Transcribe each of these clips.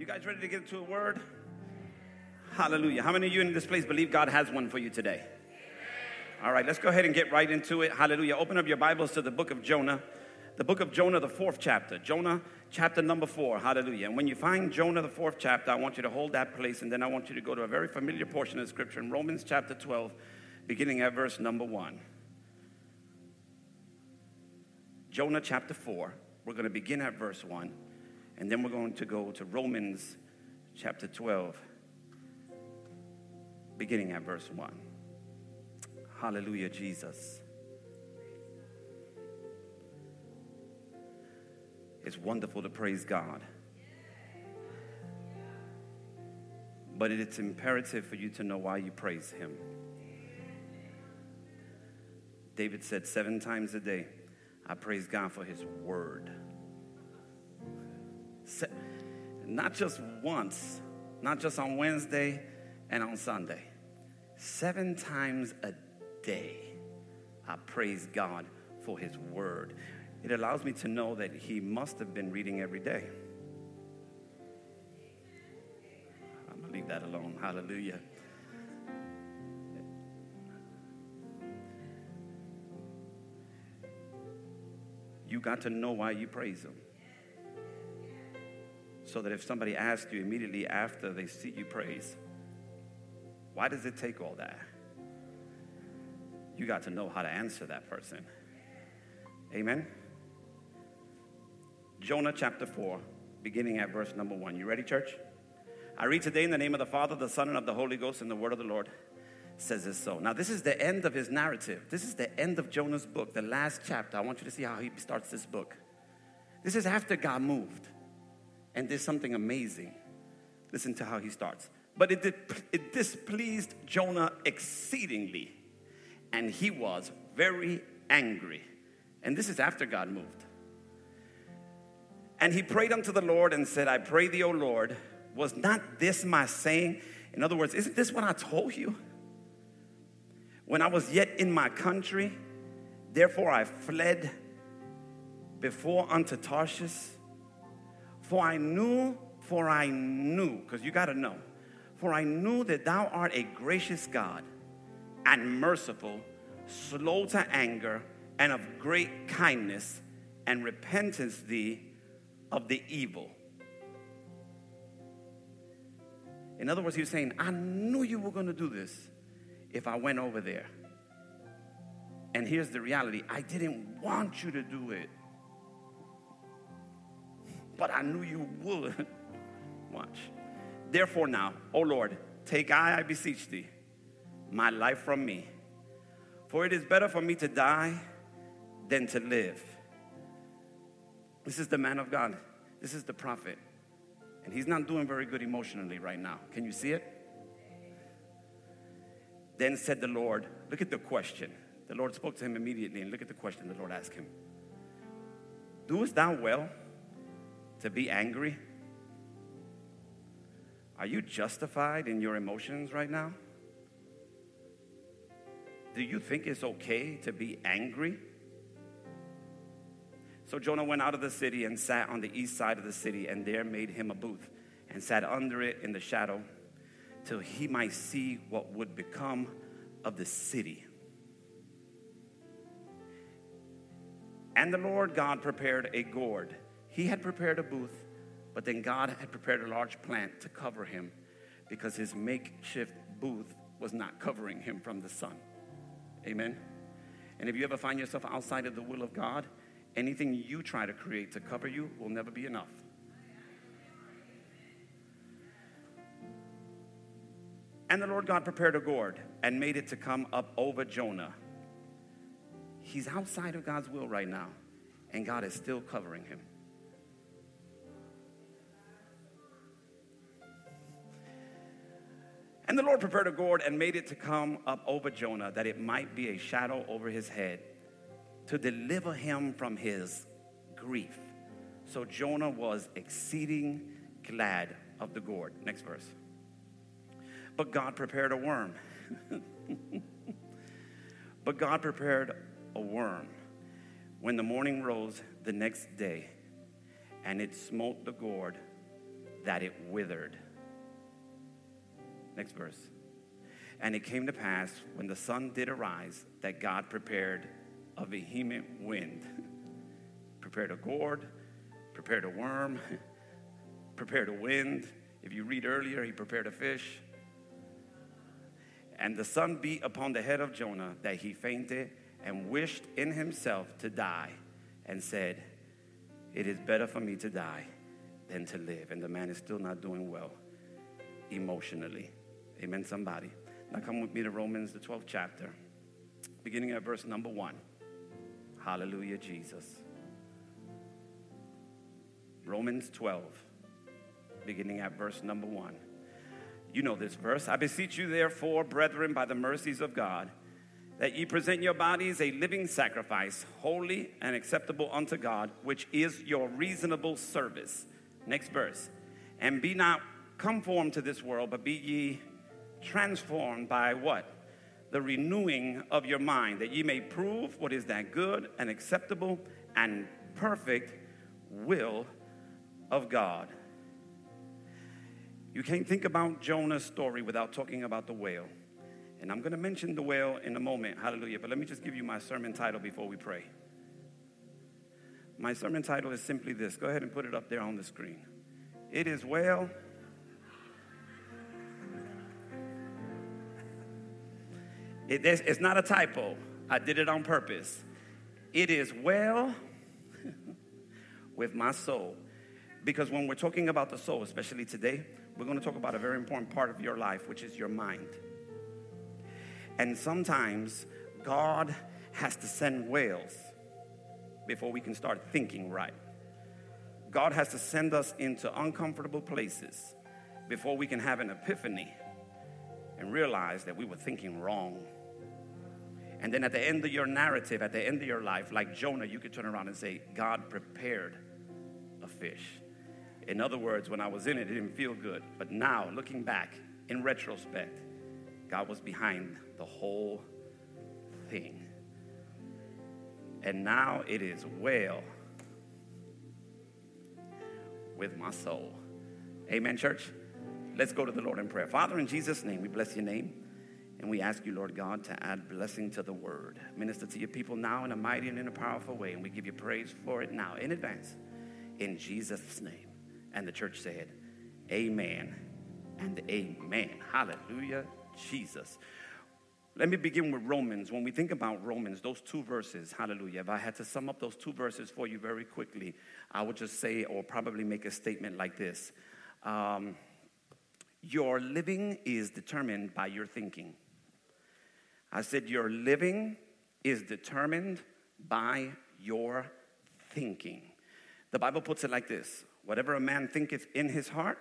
You guys ready to get into a word? Hallelujah. How many of you in this place believe God has one for you today? All right, let's go ahead and get right into it. Hallelujah. Open up your Bibles to the book of Jonah. The book of Jonah, the fourth chapter. Jonah, chapter number four. Hallelujah. And when you find Jonah, the fourth chapter, I want you to hold that place and then I want you to go to a very familiar portion of scripture in Romans chapter 12, beginning at verse number one. Jonah chapter 4. We're going to begin at verse 1, and then we're going to go to Romans chapter 12, beginning at verse 1. Hallelujah, Jesus. It's wonderful to praise God. But it's imperative for you to know why you praise Him. David said seven times a day, I praise God for His word. Not just once, not just on Wednesday and on Sunday. Seven times a day, I praise God for His word. It allows me to know that He must have been reading every day. I'm to leave that alone. Hallelujah. you got to know why you praise Him. So that if somebody asks you immediately after they see you praise, why does it take all that? You got to know how to answer that person. Amen. Jonah chapter 4, beginning at verse number 1. You ready, church? I read today in the name of the Father, the Son, and of the Holy Ghost, and the word of the Lord says this so. Now, this is the end of his narrative. This is the end of Jonah's book, the last chapter. I want you to see how he starts this book. This is after God moved and did something amazing. Listen to how he starts. But it, did, it displeased Jonah exceedingly, and he was very angry. And this is after God moved. And he prayed unto the Lord and said, I pray thee, O Lord, was not this my saying? In other words, isn't this what I told you? when I was yet in my country. Therefore I fled before unto Tarshish. For I knew, for I knew, because you got to know, for I knew that thou art a gracious God and merciful, slow to anger, and of great kindness, and repentance thee of the evil. In other words, he was saying, I knew you were going to do this if I went over there. And here's the reality I didn't want you to do it, but I knew you would. Watch. Therefore, now, O Lord, take I, I beseech thee, my life from me. For it is better for me to die than to live. This is the man of God. This is the prophet. And he's not doing very good emotionally right now. Can you see it? Then said the Lord, Look at the question. The Lord spoke to him immediately, and look at the question the Lord asked him Doest thou well to be angry? Are you justified in your emotions right now? Do you think it's okay to be angry? So Jonah went out of the city and sat on the east side of the city, and there made him a booth and sat under it in the shadow till he might see what would become of the city. And the Lord God prepared a gourd. He had prepared a booth, but then God had prepared a large plant to cover him because his makeshift booth was not covering him from the sun. Amen. And if you ever find yourself outside of the will of God, anything you try to create to cover you will never be enough. And the Lord God prepared a gourd and made it to come up over Jonah. He's outside of God's will right now, and God is still covering him. And the Lord prepared a gourd and made it to come up over Jonah, that it might be a shadow over his head, to deliver him from his grief. So Jonah was exceeding glad of the gourd. Next verse. But God prepared a worm. but God prepared a worm when the morning rose the next day, and it smote the gourd that it withered. Next verse. And it came to pass when the sun did arise that God prepared a vehement wind, prepared a gourd, prepared a worm, prepared a wind. If you read earlier, he prepared a fish. And the sun beat upon the head of Jonah that he fainted and wished in himself to die and said, It is better for me to die than to live. And the man is still not doing well emotionally. Amen, somebody. Now come with me to Romans, the 12th chapter, beginning at verse number one. Hallelujah, Jesus. Romans 12, beginning at verse number one. You know this verse. I beseech you, therefore, brethren, by the mercies of God, that ye present your bodies a living sacrifice, holy and acceptable unto God, which is your reasonable service. Next verse. And be not conformed to this world, but be ye transformed by what? The renewing of your mind, that ye may prove what is that good and acceptable and perfect will of God. You can't think about Jonah's story without talking about the whale. And I'm going to mention the whale in a moment. Hallelujah. But let me just give you my sermon title before we pray. My sermon title is simply this. Go ahead and put it up there on the screen. It is well. It, it's not a typo. I did it on purpose. It is well with my soul. Because when we're talking about the soul, especially today, we're going to talk about a very important part of your life, which is your mind. And sometimes God has to send whales before we can start thinking right. God has to send us into uncomfortable places before we can have an epiphany and realize that we were thinking wrong. And then at the end of your narrative, at the end of your life, like Jonah, you could turn around and say, God prepared a fish. In other words, when I was in it, it didn't feel good. But now, looking back, in retrospect, God was behind the whole thing. And now it is well with my soul. Amen, church? Let's go to the Lord in prayer. Father, in Jesus' name, we bless your name. And we ask you, Lord God, to add blessing to the word. Minister to your people now in a mighty and in a powerful way. And we give you praise for it now in advance. In Jesus' name. And the church said, Amen and amen. Hallelujah, Jesus. Let me begin with Romans. When we think about Romans, those two verses, hallelujah, if I had to sum up those two verses for you very quickly, I would just say, or probably make a statement like this um, Your living is determined by your thinking. I said, Your living is determined by your thinking. The Bible puts it like this Whatever a man thinketh in his heart,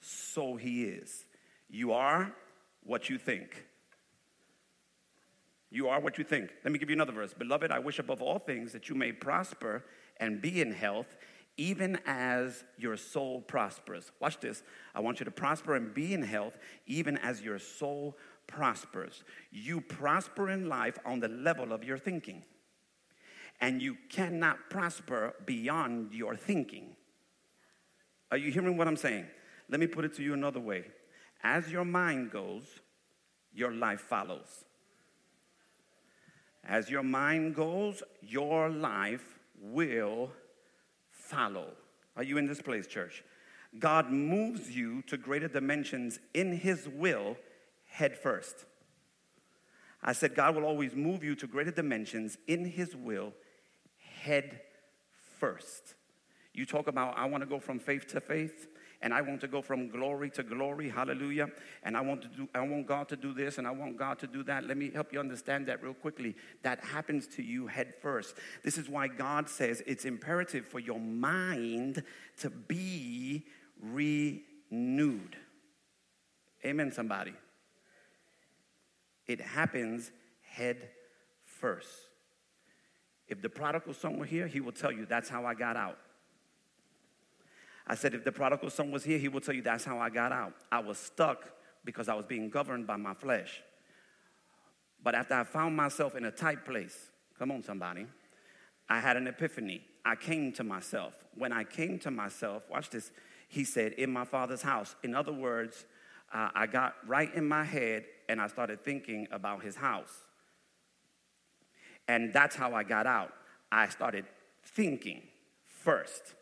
so he is. You are what you think. You are what you think. Let me give you another verse. Beloved, I wish above all things that you may prosper and be in health, even as your soul prospers. Watch this. I want you to prosper and be in health, even as your soul prospers. You prosper in life on the level of your thinking, and you cannot prosper beyond your thinking. Are you hearing what I'm saying? Let me put it to you another way. As your mind goes, your life follows. As your mind goes, your life will follow. Are you in this place, church? God moves you to greater dimensions in His will head first. I said, God will always move you to greater dimensions in His will head first. You talk about, I want to go from faith to faith and I want to go from glory to glory. Hallelujah. And I want to do I want God to do this and I want God to do that. Let me help you understand that real quickly. That happens to you head first. This is why God says it's imperative for your mind to be renewed. Amen somebody. It happens head first. If the prodigal son were here, he will tell you that's how I got out. I said, if the prodigal son was here, he will tell you that's how I got out. I was stuck because I was being governed by my flesh. But after I found myself in a tight place, come on, somebody, I had an epiphany. I came to myself. When I came to myself, watch this, He said, In my father's house. In other words, uh, I got right in my head and I started thinking about his house. And that's how I got out. I started thinking first.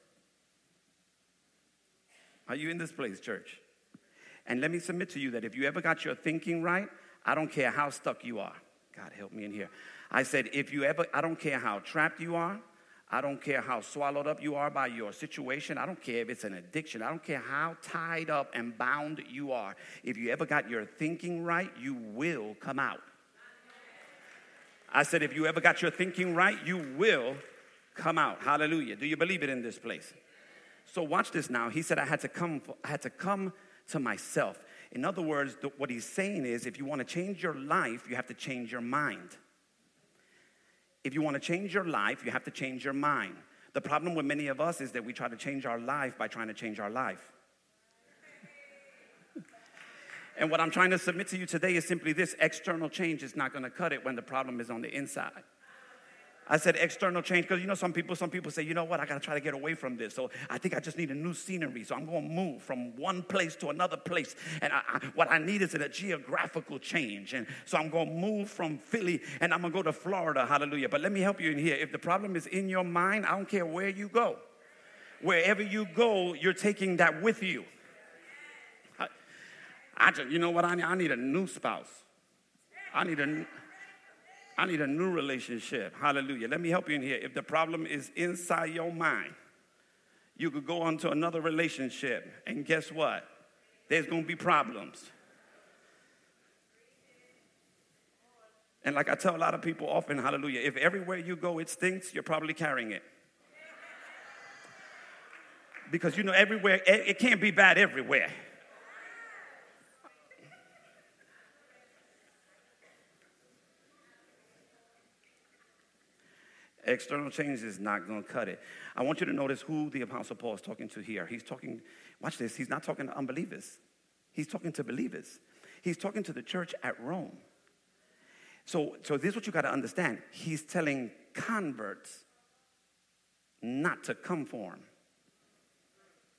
Are you in this place, church? And let me submit to you that if you ever got your thinking right, I don't care how stuck you are. God help me in here. I said, if you ever, I don't care how trapped you are. I don't care how swallowed up you are by your situation. I don't care if it's an addiction. I don't care how tied up and bound you are. If you ever got your thinking right, you will come out. I said, if you ever got your thinking right, you will come out. Hallelujah. Do you believe it in this place? So watch this now. He said, I had to come, I had to come to myself. In other words, what he's saying is if you want to change your life, you have to change your mind. If you want to change your life, you have to change your mind. The problem with many of us is that we try to change our life by trying to change our life. and what I'm trying to submit to you today is simply this external change is not going to cut it when the problem is on the inside. I said external change because you know some people some people say you know what? I got to try to get away from this. So I think I just need a new scenery. So I'm to move from one place to another place. And I, I, what I need is a geographical change. And so I'm to move from Philly and I'm to go to Florida. Hallelujah. But let me help you in here. If the problem is in your mind I don't care where you go. Wherever you go you're taking that with you. I, I just, you know what I need I need a new spouse. I need a I need a new relationship. Hallelujah. Let me help you in here. If the problem is inside your mind, you could go on to another relationship, and guess what? There's going to be problems. And like I tell a lot of people often, hallelujah, if everywhere you go it stinks, you're probably carrying it. Because you know, everywhere, it can't be bad everywhere. External change is not going to cut it. I want you to notice who the Apostle Paul is talking to here. He's talking, watch this, he's not talking to unbelievers, he's talking to believers. He's talking to the church at Rome. So, so this is what you got to understand. He's telling converts not to conform.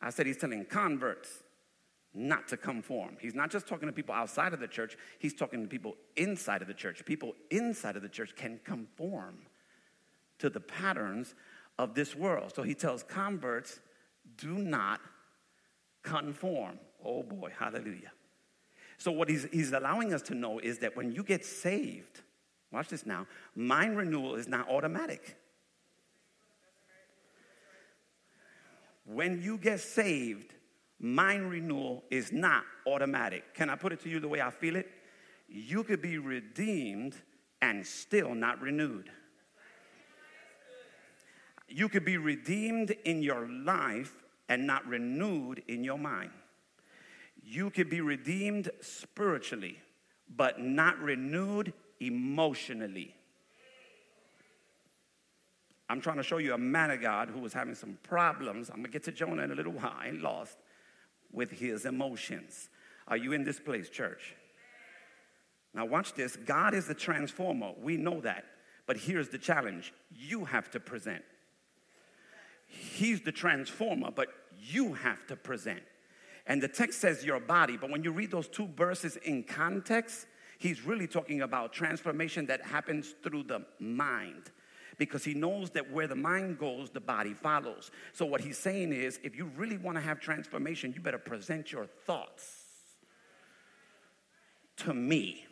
I said he's telling converts not to conform. He's not just talking to people outside of the church, he's talking to people inside of the church. People inside of the church can conform to the patterns of this world. So he tells converts, do not conform. Oh boy, hallelujah. So, what he's, he's allowing us to know is that when you get saved, watch this now, mind renewal is not automatic. When you get saved, mind renewal is not automatic. Can I put it to you the way I feel it? You could be redeemed and still not renewed. You could be redeemed in your life and not renewed in your mind. You could be redeemed spiritually, but not renewed emotionally. I'm trying to show you a man of God who was having some problems. I'm gonna get to Jonah in a little while. I lost with his emotions. Are you in this place, church? Now, watch this. God is the transformer. We know that. But here's the challenge you have to present. He's the transformer, but you have to present. And the text says your body, but when you read those two verses in context, he's really talking about transformation that happens through the mind because he knows that where the mind goes, the body follows. So, what he's saying is if you really want to have transformation, you better present your thoughts to me.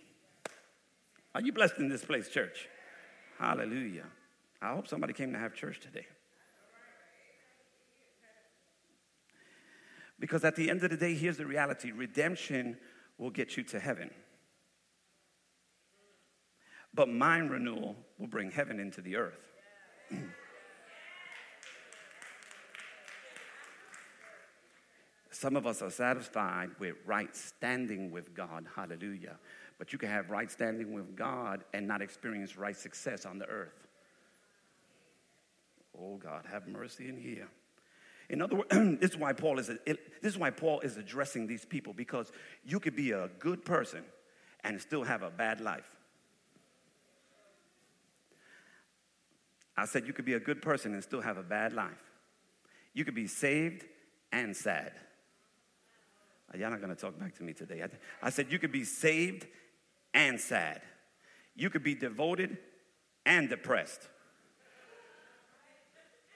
Are you blessed in this place, church? Hallelujah. I hope somebody came to have church today. Because at the end of the day, here's the reality redemption will get you to heaven. But mind renewal will bring heaven into the earth. Some of us are satisfied with right standing with God, hallelujah. But you can have right standing with God and not experience right success on the earth. Oh God, have mercy in here. In other words, this is why Paul is this is why Paul is addressing these people because you could be a good person and still have a bad life. I said you could be a good person and still have a bad life. You could be saved and sad. Y'all not gonna talk back to me today. I, I said, You could be saved and sad. You could be devoted and depressed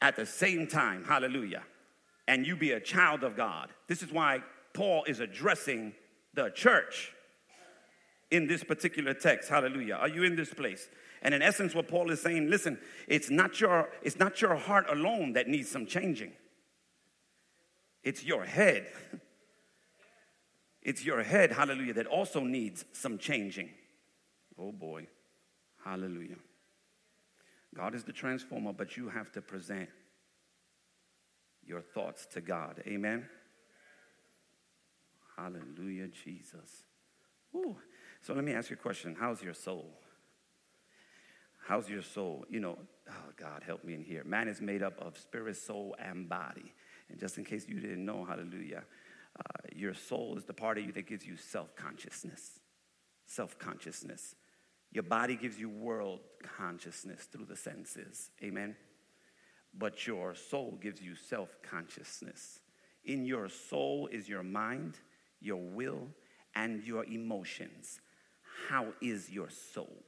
at the same time. Hallelujah. And you be a child of God. This is why Paul is addressing the church in this particular text. Hallelujah. Are you in this place? And in essence, what Paul is saying, listen, it's not your, it's not your heart alone that needs some changing. It's your head. It's your head, hallelujah, that also needs some changing. Oh boy. Hallelujah. God is the transformer, but you have to present your thoughts to God. Amen. Hallelujah, Jesus. Ooh. So let me ask you a question. How's your soul? How's your soul? You know, oh God, help me in here. Man is made up of spirit, soul, and body. And just in case you didn't know, hallelujah, uh, your soul is the part of you that gives you self consciousness. Self consciousness. Your body gives you world consciousness through the senses. Amen. But your soul gives you self consciousness. In your soul is your mind, your will, and your emotions. How is your soul?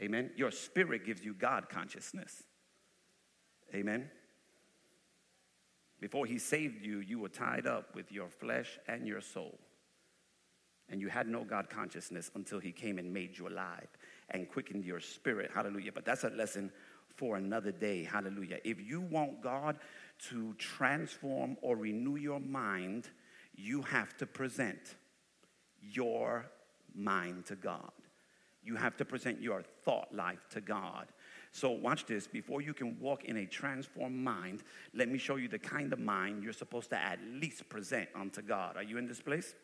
Amen. Your spirit gives you God consciousness. Amen. Before he saved you, you were tied up with your flesh and your soul. And you had no God consciousness until he came and made you alive and quickened your spirit. Hallelujah. But that's a lesson for another day. Hallelujah. If you want God to transform or renew your mind, you have to present your mind to God. You have to present your thought life to God. So, watch this. Before you can walk in a transformed mind, let me show you the kind of mind you're supposed to at least present unto God. Are you in this place?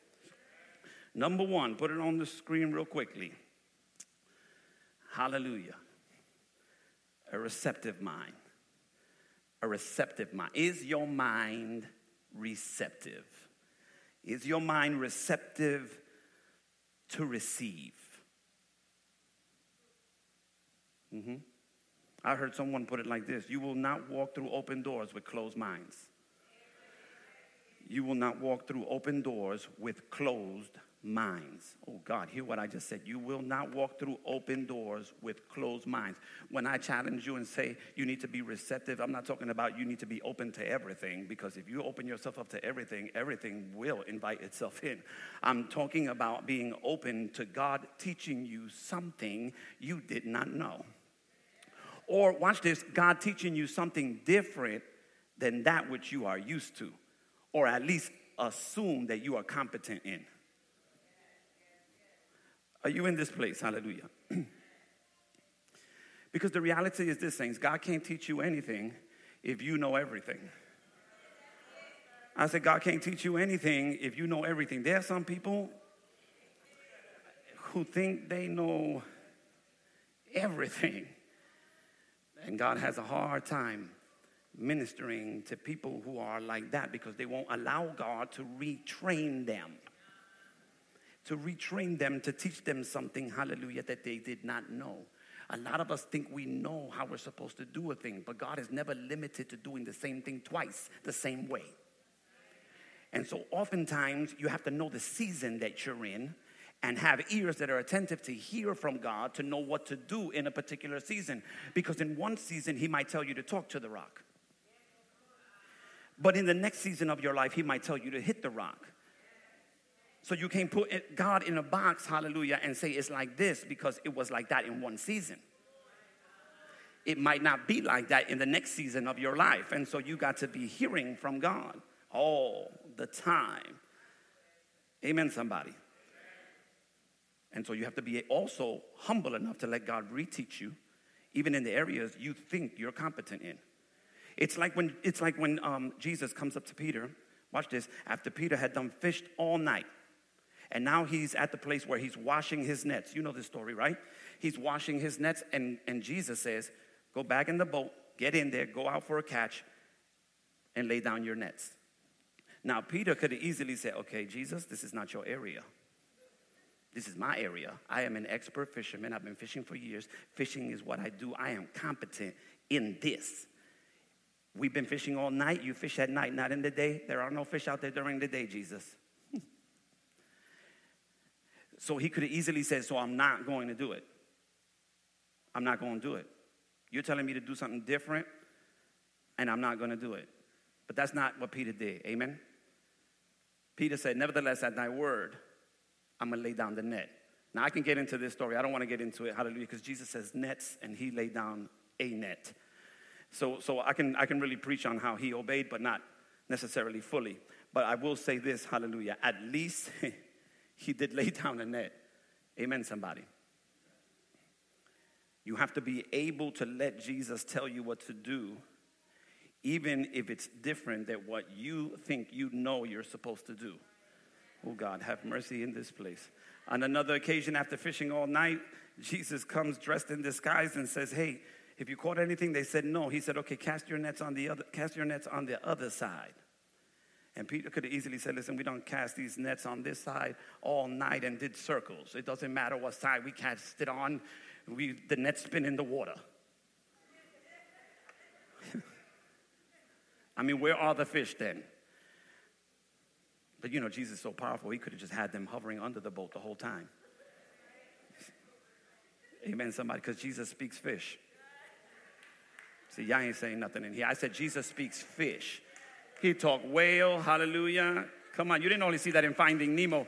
Number one, put it on the screen real quickly. Hallelujah. A receptive mind. A receptive mind. Is your mind receptive? Is your mind receptive to receive? Mm-hmm. I heard someone put it like this You will not walk through open doors with closed minds. You will not walk through open doors with closed minds. Oh God, hear what I just said. You will not walk through open doors with closed minds. When I challenge you and say you need to be receptive, I'm not talking about you need to be open to everything because if you open yourself up to everything, everything will invite itself in. I'm talking about being open to God teaching you something you did not know. Or watch this God teaching you something different than that which you are used to, or at least assume that you are competent in. Are you in this place? Hallelujah. because the reality is this, things God can't teach you anything if you know everything. I said, God can't teach you anything if you know everything. There are some people who think they know everything. And God has a hard time ministering to people who are like that because they won't allow God to retrain them. To retrain them, to teach them something, hallelujah, that they did not know. A lot of us think we know how we're supposed to do a thing, but God is never limited to doing the same thing twice, the same way. And so oftentimes you have to know the season that you're in and have ears that are attentive to hear from God to know what to do in a particular season. Because in one season, He might tell you to talk to the rock. But in the next season of your life, He might tell you to hit the rock. So you can't put God in a box, hallelujah, and say it's like this because it was like that in one season. It might not be like that in the next season of your life. And so you got to be hearing from God all the time. Amen, somebody. And so you have to be also humble enough to let God reteach you, even in the areas you think you're competent in. It's like when, it's like when um, Jesus comes up to Peter, watch this, after Peter had done fished all night. And now he's at the place where he's washing his nets. You know this story, right? He's washing his nets, and, and Jesus says, Go back in the boat, get in there, go out for a catch, and lay down your nets. Now, Peter could have easily said, Okay, Jesus, this is not your area. This is my area. I am an expert fisherman. I've been fishing for years. Fishing is what I do. I am competent in this. We've been fishing all night. You fish at night, not in the day. There are no fish out there during the day, Jesus. So he could have easily said, So I'm not going to do it. I'm not going to do it. You're telling me to do something different, and I'm not going to do it. But that's not what Peter did. Amen? Peter said, Nevertheless, at thy word, I'm going to lay down the net. Now, I can get into this story. I don't want to get into it, hallelujah, because Jesus says nets, and he laid down a net. So, so I, can, I can really preach on how he obeyed, but not necessarily fully. But I will say this, hallelujah, at least he did lay down a net. Amen, somebody. You have to be able to let Jesus tell you what to do, even if it's different than what you think you know you're supposed to do. Oh, God, have mercy in this place. On another occasion, after fishing all night, Jesus comes dressed in disguise and says, Hey, if you caught anything, they said no. He said, Okay, cast your nets on the other, cast your nets on the other side. And Peter could have easily said, Listen, we don't cast these nets on this side all night and did circles. It doesn't matter what side we cast it on, we, the net spin in the water. I mean, where are the fish then? But you know, Jesus is so powerful, he could have just had them hovering under the boat the whole time. Amen, somebody, because Jesus speaks fish. See, y'all ain't saying nothing in here. I said Jesus speaks fish. He talked whale, hallelujah. Come on, you didn't only see that in Finding Nemo.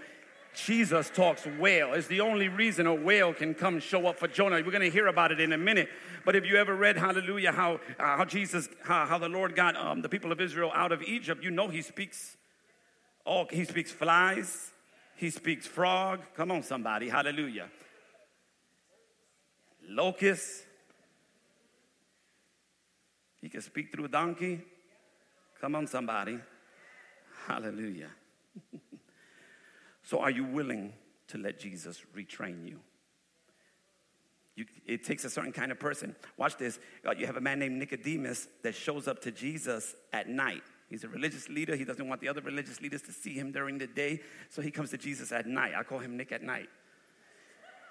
Jesus talks whale. It's the only reason a whale can come show up for Jonah. We're going to hear about it in a minute. But if you ever read, hallelujah, how, uh, how Jesus, how, how, the Lord got um, the people of Israel out of Egypt, you know he speaks Oh, he speaks flies. He speaks frog. Come on, somebody. Hallelujah. Locust. He can speak through a donkey. Come on, somebody. Hallelujah. so, are you willing to let Jesus retrain you? you? It takes a certain kind of person. Watch this. Uh, you have a man named Nicodemus that shows up to Jesus at night. He's a religious leader. He doesn't want the other religious leaders to see him during the day. So he comes to Jesus at night. I call him Nick at night.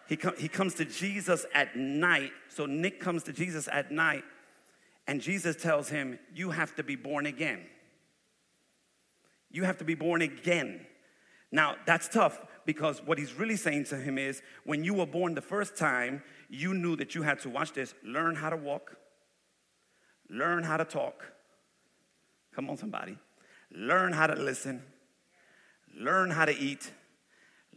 He, com- he comes to Jesus at night. So Nick comes to Jesus at night. And Jesus tells him, You have to be born again. You have to be born again. Now, that's tough because what he's really saying to him is when you were born the first time, you knew that you had to, watch this, learn how to walk, learn how to talk, Come on, somebody. Learn how to listen, learn how to eat,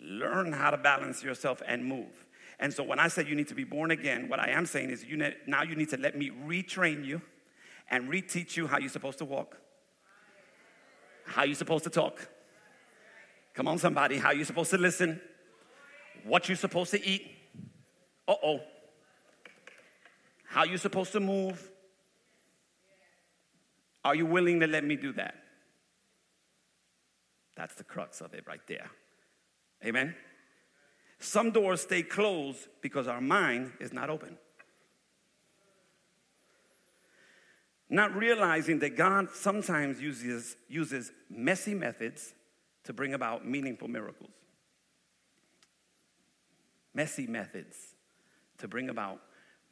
learn how to balance yourself and move. And so when I say you need to be born again, what I am saying is you ne- now you need to let me retrain you and reteach you how you're supposed to walk, how you're supposed to talk. Come on, somebody, how you're supposed to listen, what you're supposed to eat. Uh oh. How you're supposed to move, are you willing to let me do that? That's the crux of it right there. Amen? Some doors stay closed because our mind is not open. Not realizing that God sometimes uses, uses messy methods to bring about meaningful miracles. Messy methods to bring about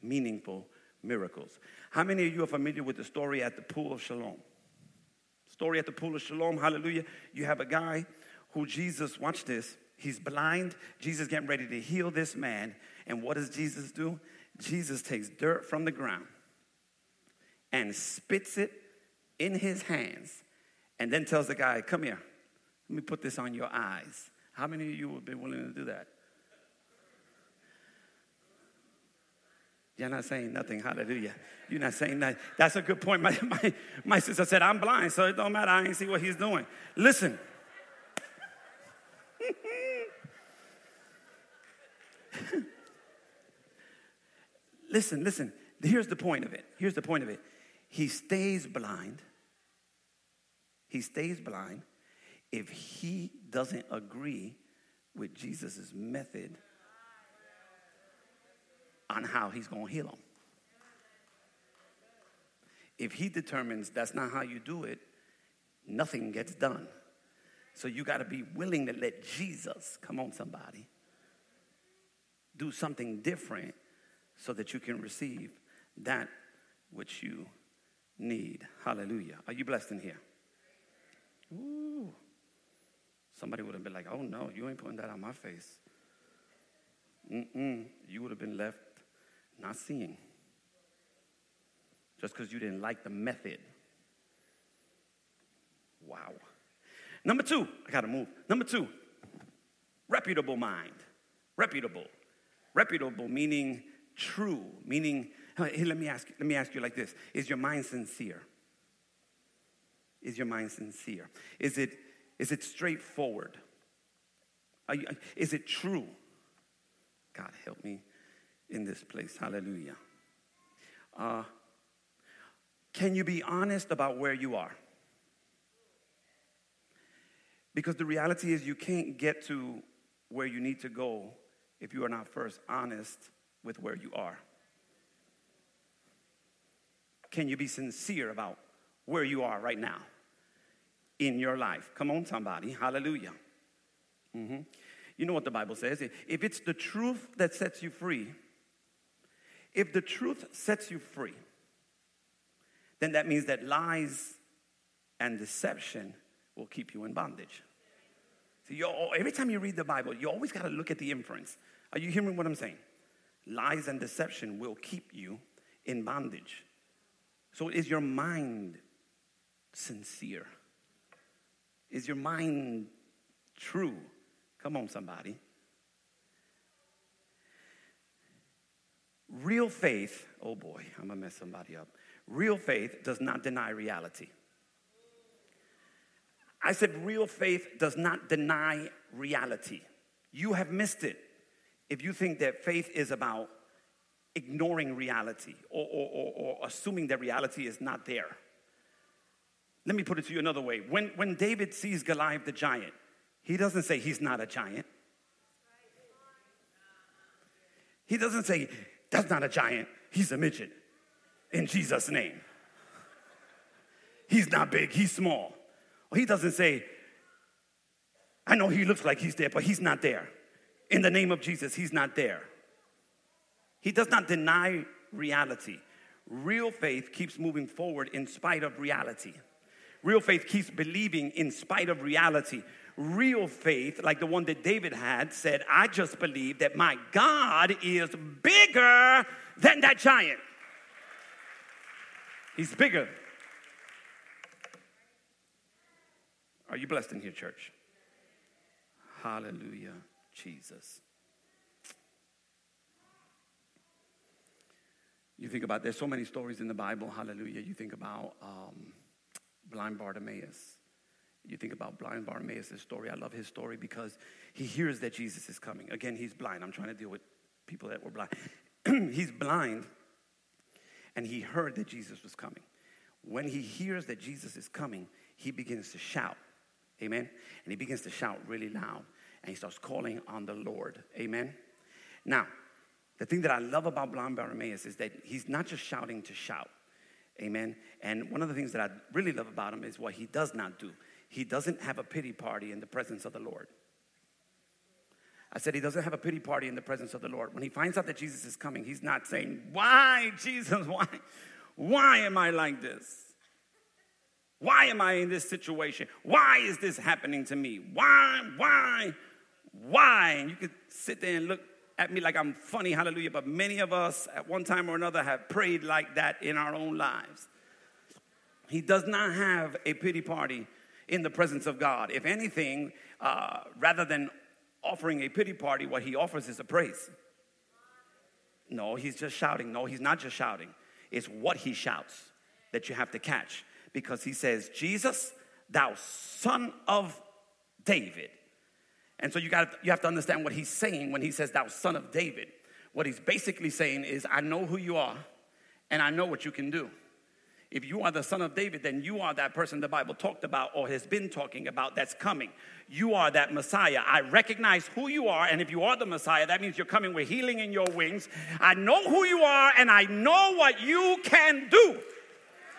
meaningful miracles. How many of you are familiar with the story at the pool of Siloam? Story at the pool of Siloam, hallelujah. You have a guy who Jesus, watch this, he's blind. Jesus getting ready to heal this man. And what does Jesus do? Jesus takes dirt from the ground and spits it in his hands and then tells the guy, Come here, let me put this on your eyes. How many of you would be willing to do that? You're not saying nothing. Hallelujah. You're not saying that. That's a good point. My, my, my sister said, I'm blind, so it don't matter. I ain't see what he's doing. Listen. listen, listen. Here's the point of it. Here's the point of it. He stays blind. He stays blind if he doesn't agree with Jesus' method on how he's going to heal him. If he determines that's not how you do it, nothing gets done. So you got to be willing to let Jesus, come on, somebody, do something different so that you can receive that which you need. Hallelujah. Are you blessed in here? Ooh. Somebody would have been like, oh no, you ain't putting that on my face. Mm-mm. You would have been left not seeing. Just because you didn't like the method. Wow. Number two, I gotta move. Number two, reputable mind. Reputable. Reputable meaning true, meaning, hey, let me ask, let me ask you like this. Is your mind sincere? Is your mind sincere? Is it, is it straightforward? You, is it true? God help me in this place. Hallelujah. Uh, can you be honest about where you are? Because the reality is, you can't get to where you need to go if you are not first honest with where you are. Can you be sincere about where you are right now in your life? Come on, somebody. Hallelujah. Mm-hmm. You know what the Bible says? If it's the truth that sets you free, if the truth sets you free, then that means that lies and deception will keep you in bondage. So you every time you read the Bible, you always got to look at the inference. Are you hearing what I'm saying? Lies and deception will keep you in bondage. So is your mind sincere? Is your mind true? Come on, somebody. Real faith, oh boy, I'm gonna mess somebody up. Real faith does not deny reality. I said, real faith does not deny reality. You have missed it if you think that faith is about ignoring reality or, or, or, or, assuming that reality is not there. Let me put it to you another way. When, when David sees Goliath the giant, he doesn't say he's not a giant. He doesn't say, that's not a giant, he's a midget in Jesus' name. He's not big, he's small. He doesn't say, I know he looks like he's there, but he's not there. In the name of Jesus, he's not there. He does not deny reality. Real faith keeps moving forward in spite of reality. Real faith keeps believing in spite of reality. Real faith, like the one that David had, said, I just believe that my God is bigger than that giant. He's bigger Are you blessed in here, church? Hallelujah, Jesus. You think about, there's so many stories in the Bible, hallelujah. You think about um, blind Bartimaeus. You think about blind Bartimaeus' story. I love his story because he hears that Jesus is coming. Again, he's blind. I'm trying to deal with people that were blind. he's blind, and he heard that Jesus was coming. When he hears that Jesus is coming, he begins to shout. Amen. And he begins to shout really loud and he starts calling on the Lord. Amen. Now, the thing that I love about blind Bartimaeus is that he's not just shouting to shout. Amen. And one of the things that I really love about him is what he does not do. He doesn't have a pity party in the presence of the Lord. I said he doesn't have a pity party in the presence of the Lord. When he finds out that Jesus is coming, he's not saying, Why, Jesus, why? Why am I like this? Why am I in this situation? Why is this happening to me? Why, why, why? And you could sit there and look at me like I'm funny, hallelujah. But many of us at one time or another have prayed like that in our own lives. He does not have a pity party in the presence of God. If anything, uh, rather than offering a pity party, what he offers is a praise. No, he's just shouting. No, he's not just shouting. It's what he shouts that you have to catch because he says, Jesus, thou son of David. And so you got you have to understand what he's saying when he says thou son of David. What he's basically saying is I know who you are and I know what you can do. If you are the son of David, then you are that person the Bible talked about or has been talking about that's coming. You are that Messiah. I recognize who you are, and if you are the Messiah, that means you're coming with healing in your wings. I know who you are, and I know what you can do.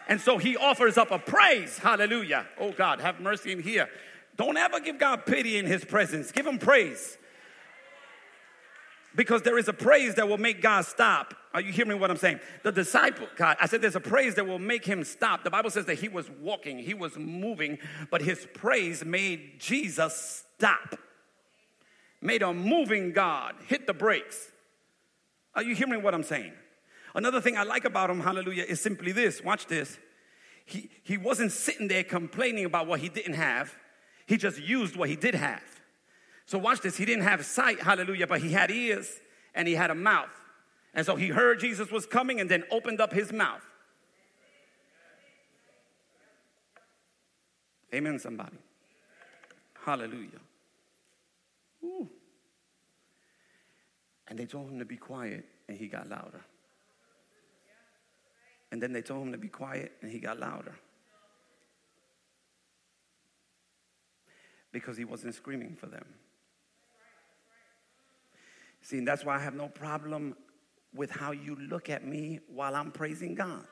And so he offers up a praise. Hallelujah. Oh God, have mercy in here. Don't ever give God pity in his presence, give him praise. Because there is a praise that will make God stop. Are you hearing what I'm saying? The disciple, God, I said there's a praise that will make him stop. The Bible says that he was walking, he was moving, but his praise made Jesus stop. Made a moving God hit the brakes. Are you hearing what I'm saying? Another thing I like about him, hallelujah, is simply this. Watch this. He, he wasn't sitting there complaining about what he didn't have, he just used what he did have. So watch this. He didn't have sight, hallelujah, but he had ears and he had a mouth. And so he heard Jesus was coming and then opened up his mouth. Amen, somebody. Hallelujah. Ooh. And they told him to be quiet, and he got louder. And then they told him to be quiet, and he got louder. Because he wasn't screaming for them. See, and that's why I have no problem with how you look at me while I'm praising God.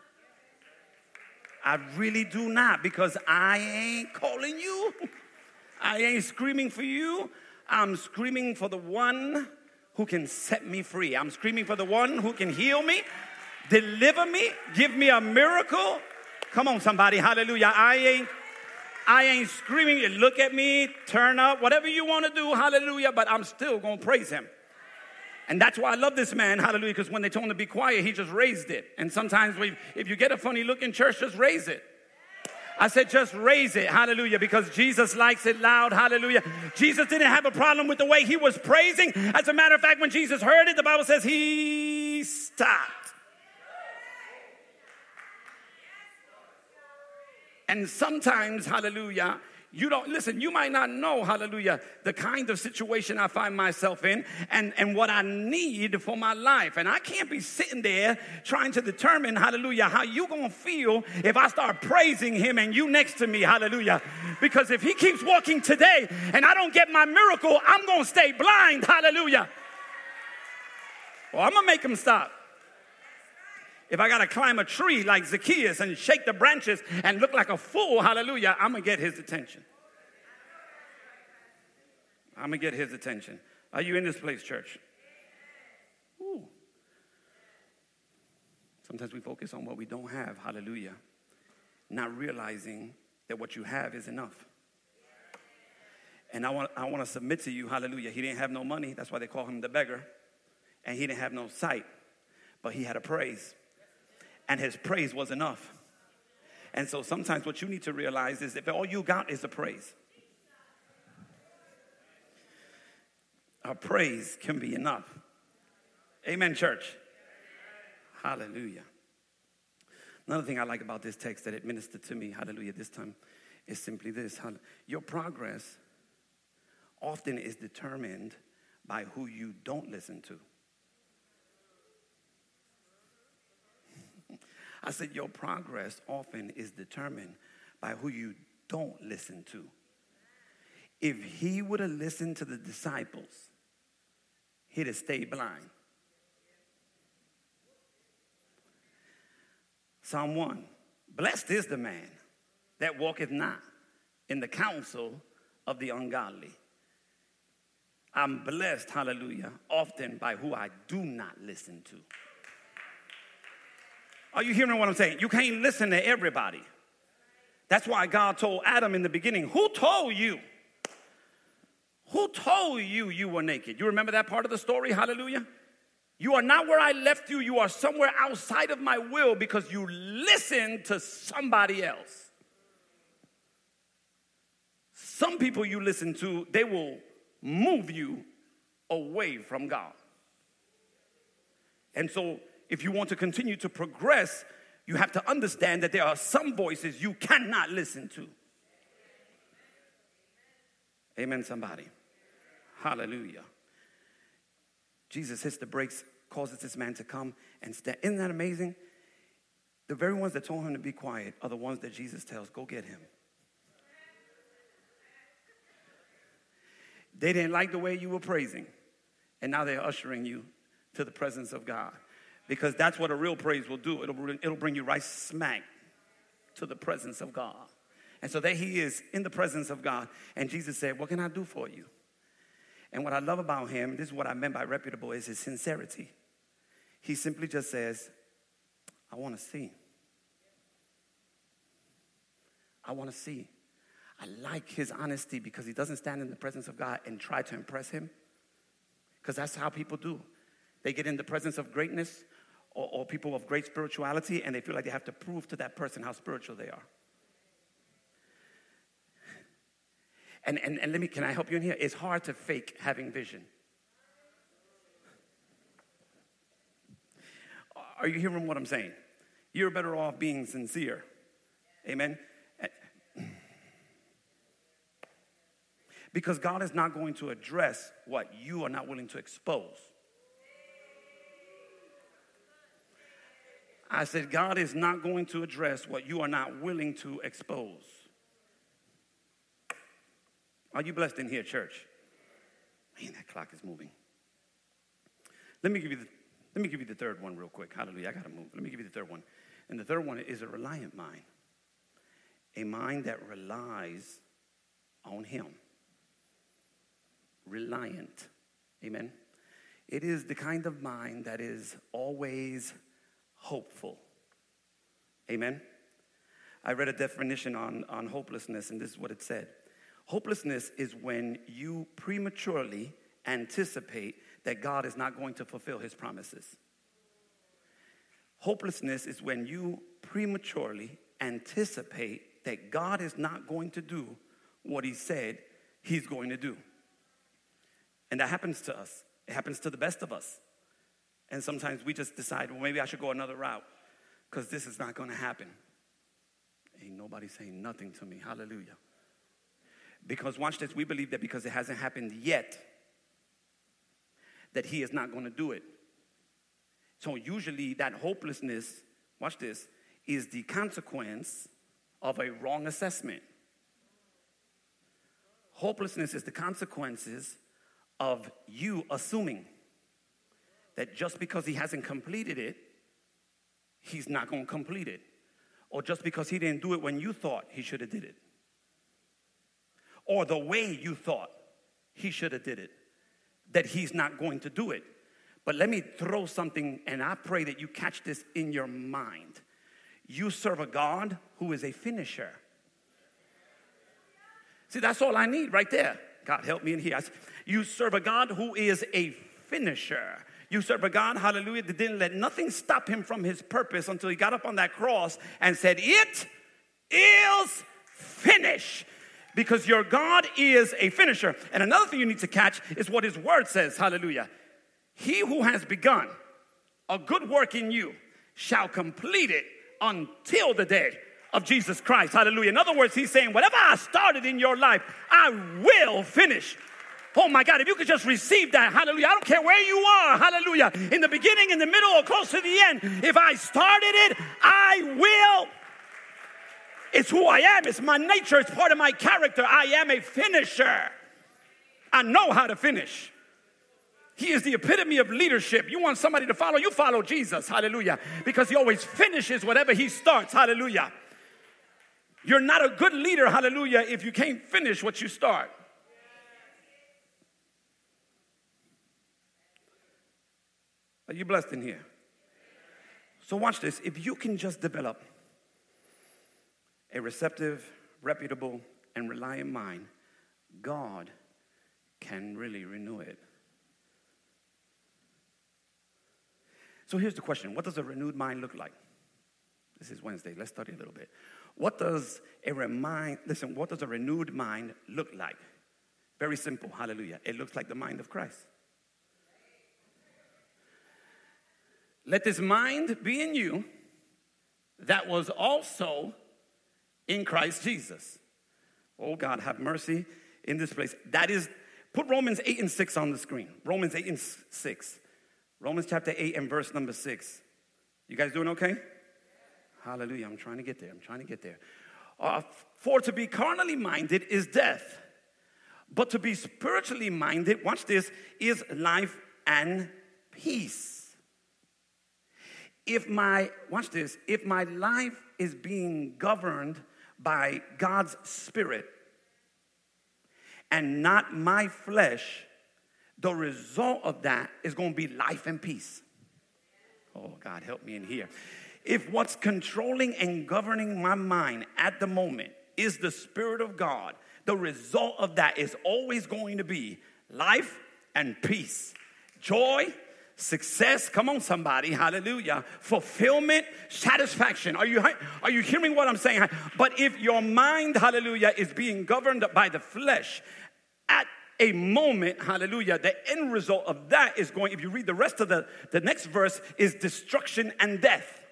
I really do not because I ain't calling you. I ain't screaming for you. I'm screaming for the one who can set me free. I'm screaming for the one who can heal me, deliver me, give me a miracle. Come on, somebody, hallelujah. I ain't I ain't screaming, look at me, turn up, whatever you want to do, hallelujah, but I'm still gonna praise him. And that's why I love this man, hallelujah, because when they told him to be quiet, he just raised it. And sometimes we, if you get a funny look in church, just raise it. I said, just raise it, hallelujah, because Jesus likes it loud, hallelujah. Jesus didn't have a problem with the way he was praising. As a matter of fact, when Jesus heard it, the Bible says he stopped. And sometimes, hallelujah, you don't listen, you might not know, hallelujah, the kind of situation I find myself in and, and what I need for my life. And I can't be sitting there trying to determine, hallelujah, how you gonna feel if I start praising him and you next to me, hallelujah. Because if he keeps walking today and I don't get my miracle, I'm gonna stay blind, hallelujah. Well, I'm gonna make him stop. If I got to climb a tree like Zacchaeus and shake the branches and look like a fool, hallelujah, I'm going to get his attention. I'm going to get his attention. Are you in this place, church? Ooh. Sometimes we focus on what we don't have, hallelujah, not realizing that what you have is enough. And I want, I want to submit to you, hallelujah. He didn't have no money, that's why they call him the beggar. And he didn't have no sight, but he had a praise and his praise was enough. And so sometimes what you need to realize is if all you got is a praise, our praise can be enough. Amen, church. Hallelujah. Another thing I like about this text that it ministered to me, hallelujah, this time is simply this your progress often is determined by who you don't listen to. I said, Your progress often is determined by who you don't listen to. If he would have listened to the disciples, he'd have stayed blind. Psalm 1 Blessed is the man that walketh not in the counsel of the ungodly. I'm blessed, hallelujah, often by who I do not listen to. Are you hearing what I'm saying? You can't listen to everybody. That's why God told Adam in the beginning, Who told you? Who told you you were naked? You remember that part of the story? Hallelujah. You are not where I left you. You are somewhere outside of my will because you listened to somebody else. Some people you listen to, they will move you away from God. And so if you want to continue to progress, you have to understand that there are some voices you cannot listen to. Amen, somebody. Hallelujah. Jesus hits the brakes, causes this man to come and stand. Isn't that amazing? The very ones that told him to be quiet are the ones that Jesus tells, go get him. They didn't like the way you were praising, and now they're ushering you to the presence of God because that's what a real praise will do. It'll, it'll bring you right smack to the presence of God. And so there he is in the presence of God. And Jesus said, What can I do for you? And what I love about him, this is what I meant by reputable, is his sincerity. He simply just says, I want to see. I want to see. I like his honesty because he doesn't stand in the presence of God and try to impress him. Because that's how people do. They get in the presence of greatness or, or, people of great spirituality and they feel like they have to prove to that person how spiritual they are. And, and, and let me, can I help you in here? It's hard to fake having vision. Are you hearing what I'm saying? You're better off being sincere. Amen. Because God is not going to address what you are not willing to expose. I said, God is not going to address what you are not willing to expose. Are you blessed in here, church? Man, that clock is moving. Let me give you the, let me give you the third one real quick. Hallelujah. I got to move. Let me give you the third one. And the third one is a reliant mind, a mind that relies on Him reliant. Amen. It is the kind of mind that is always hopeful. Amen. I read a definition on, on hopelessness, and this is what it said Hopelessness is when you prematurely anticipate that God is not going to fulfill his promises. Hopelessness is when you prematurely anticipate that God is not going to do what he said he's going to do. And that happens to us. It happens to the best of us. And sometimes we just decide, well, maybe I should go another route because this is not going to happen. Ain't nobody saying nothing to me. Hallelujah. Because watch this, we believe that because it hasn't happened yet, that he is not going to do it. So usually that hopelessness, watch this, is the consequence of a wrong assessment. Hopelessness is the consequences of you assuming that just because he hasn't completed it, he's not going to complete it. Or just because he didn't do it when you thought he should have did it. Or the way you thought he should have did it. That he's not going to do it. But let me throw something and I pray that you catch this in your mind. You serve a God who is a finisher. See, that's all I need right there. God help me in here. You serve a God who is a finisher. You a God, hallelujah, that didn't let nothing stop him from his purpose until he got up on that cross and said, It is finished. Because your God is a finisher. And another thing you need to catch is what his word says, hallelujah. He who has begun a good work in you shall complete it until the day of Jesus Christ. Hallelujah. In other words, he's saying, whatever I started in your life, I will finish. Oh my God, if you could just receive that, hallelujah. I don't care where you are, hallelujah. In the beginning, in the middle, or close to the end. If I started it, I will. It's who I am, it's my nature, it's part of my character. I am a finisher. I know how to finish. He is the epitome of leadership. You want somebody to follow, you follow Jesus, hallelujah, because he always finishes whatever he starts, hallelujah. You're not a good leader, hallelujah, if you can't finish what you start. Are you blessed in here? So, watch this. If you can just develop a receptive, reputable, and reliant mind, God can really renew it. So, here's the question What does a renewed mind look like? This is Wednesday. Let's study a little bit. What does a remind, listen, what does a renewed mind look like? Very simple, hallelujah. It looks like the mind of Christ. Let this mind be in you that was also in Christ Jesus. Oh God, have mercy in this place. That is, put Romans 8 and 6 on the screen. Romans 8 and 6. Romans chapter 8 and verse number 6. You guys doing okay? Hallelujah. I'm trying to get there. I'm trying to get there. Uh, for to be carnally minded is death, but to be spiritually minded, watch this, is life and peace. If my, watch this, if my life is being governed by God's Spirit and not my flesh, the result of that is going to be life and peace. Oh, God, help me in here. If what's controlling and governing my mind at the moment is the Spirit of God, the result of that is always going to be life and peace, joy, success. Come on, somebody, hallelujah. Fulfillment, satisfaction. Are you, are you hearing what I'm saying? But if your mind, hallelujah, is being governed by the flesh, at a moment, hallelujah, the end result of that is going, if you read the rest of the, the next verse, is destruction and death.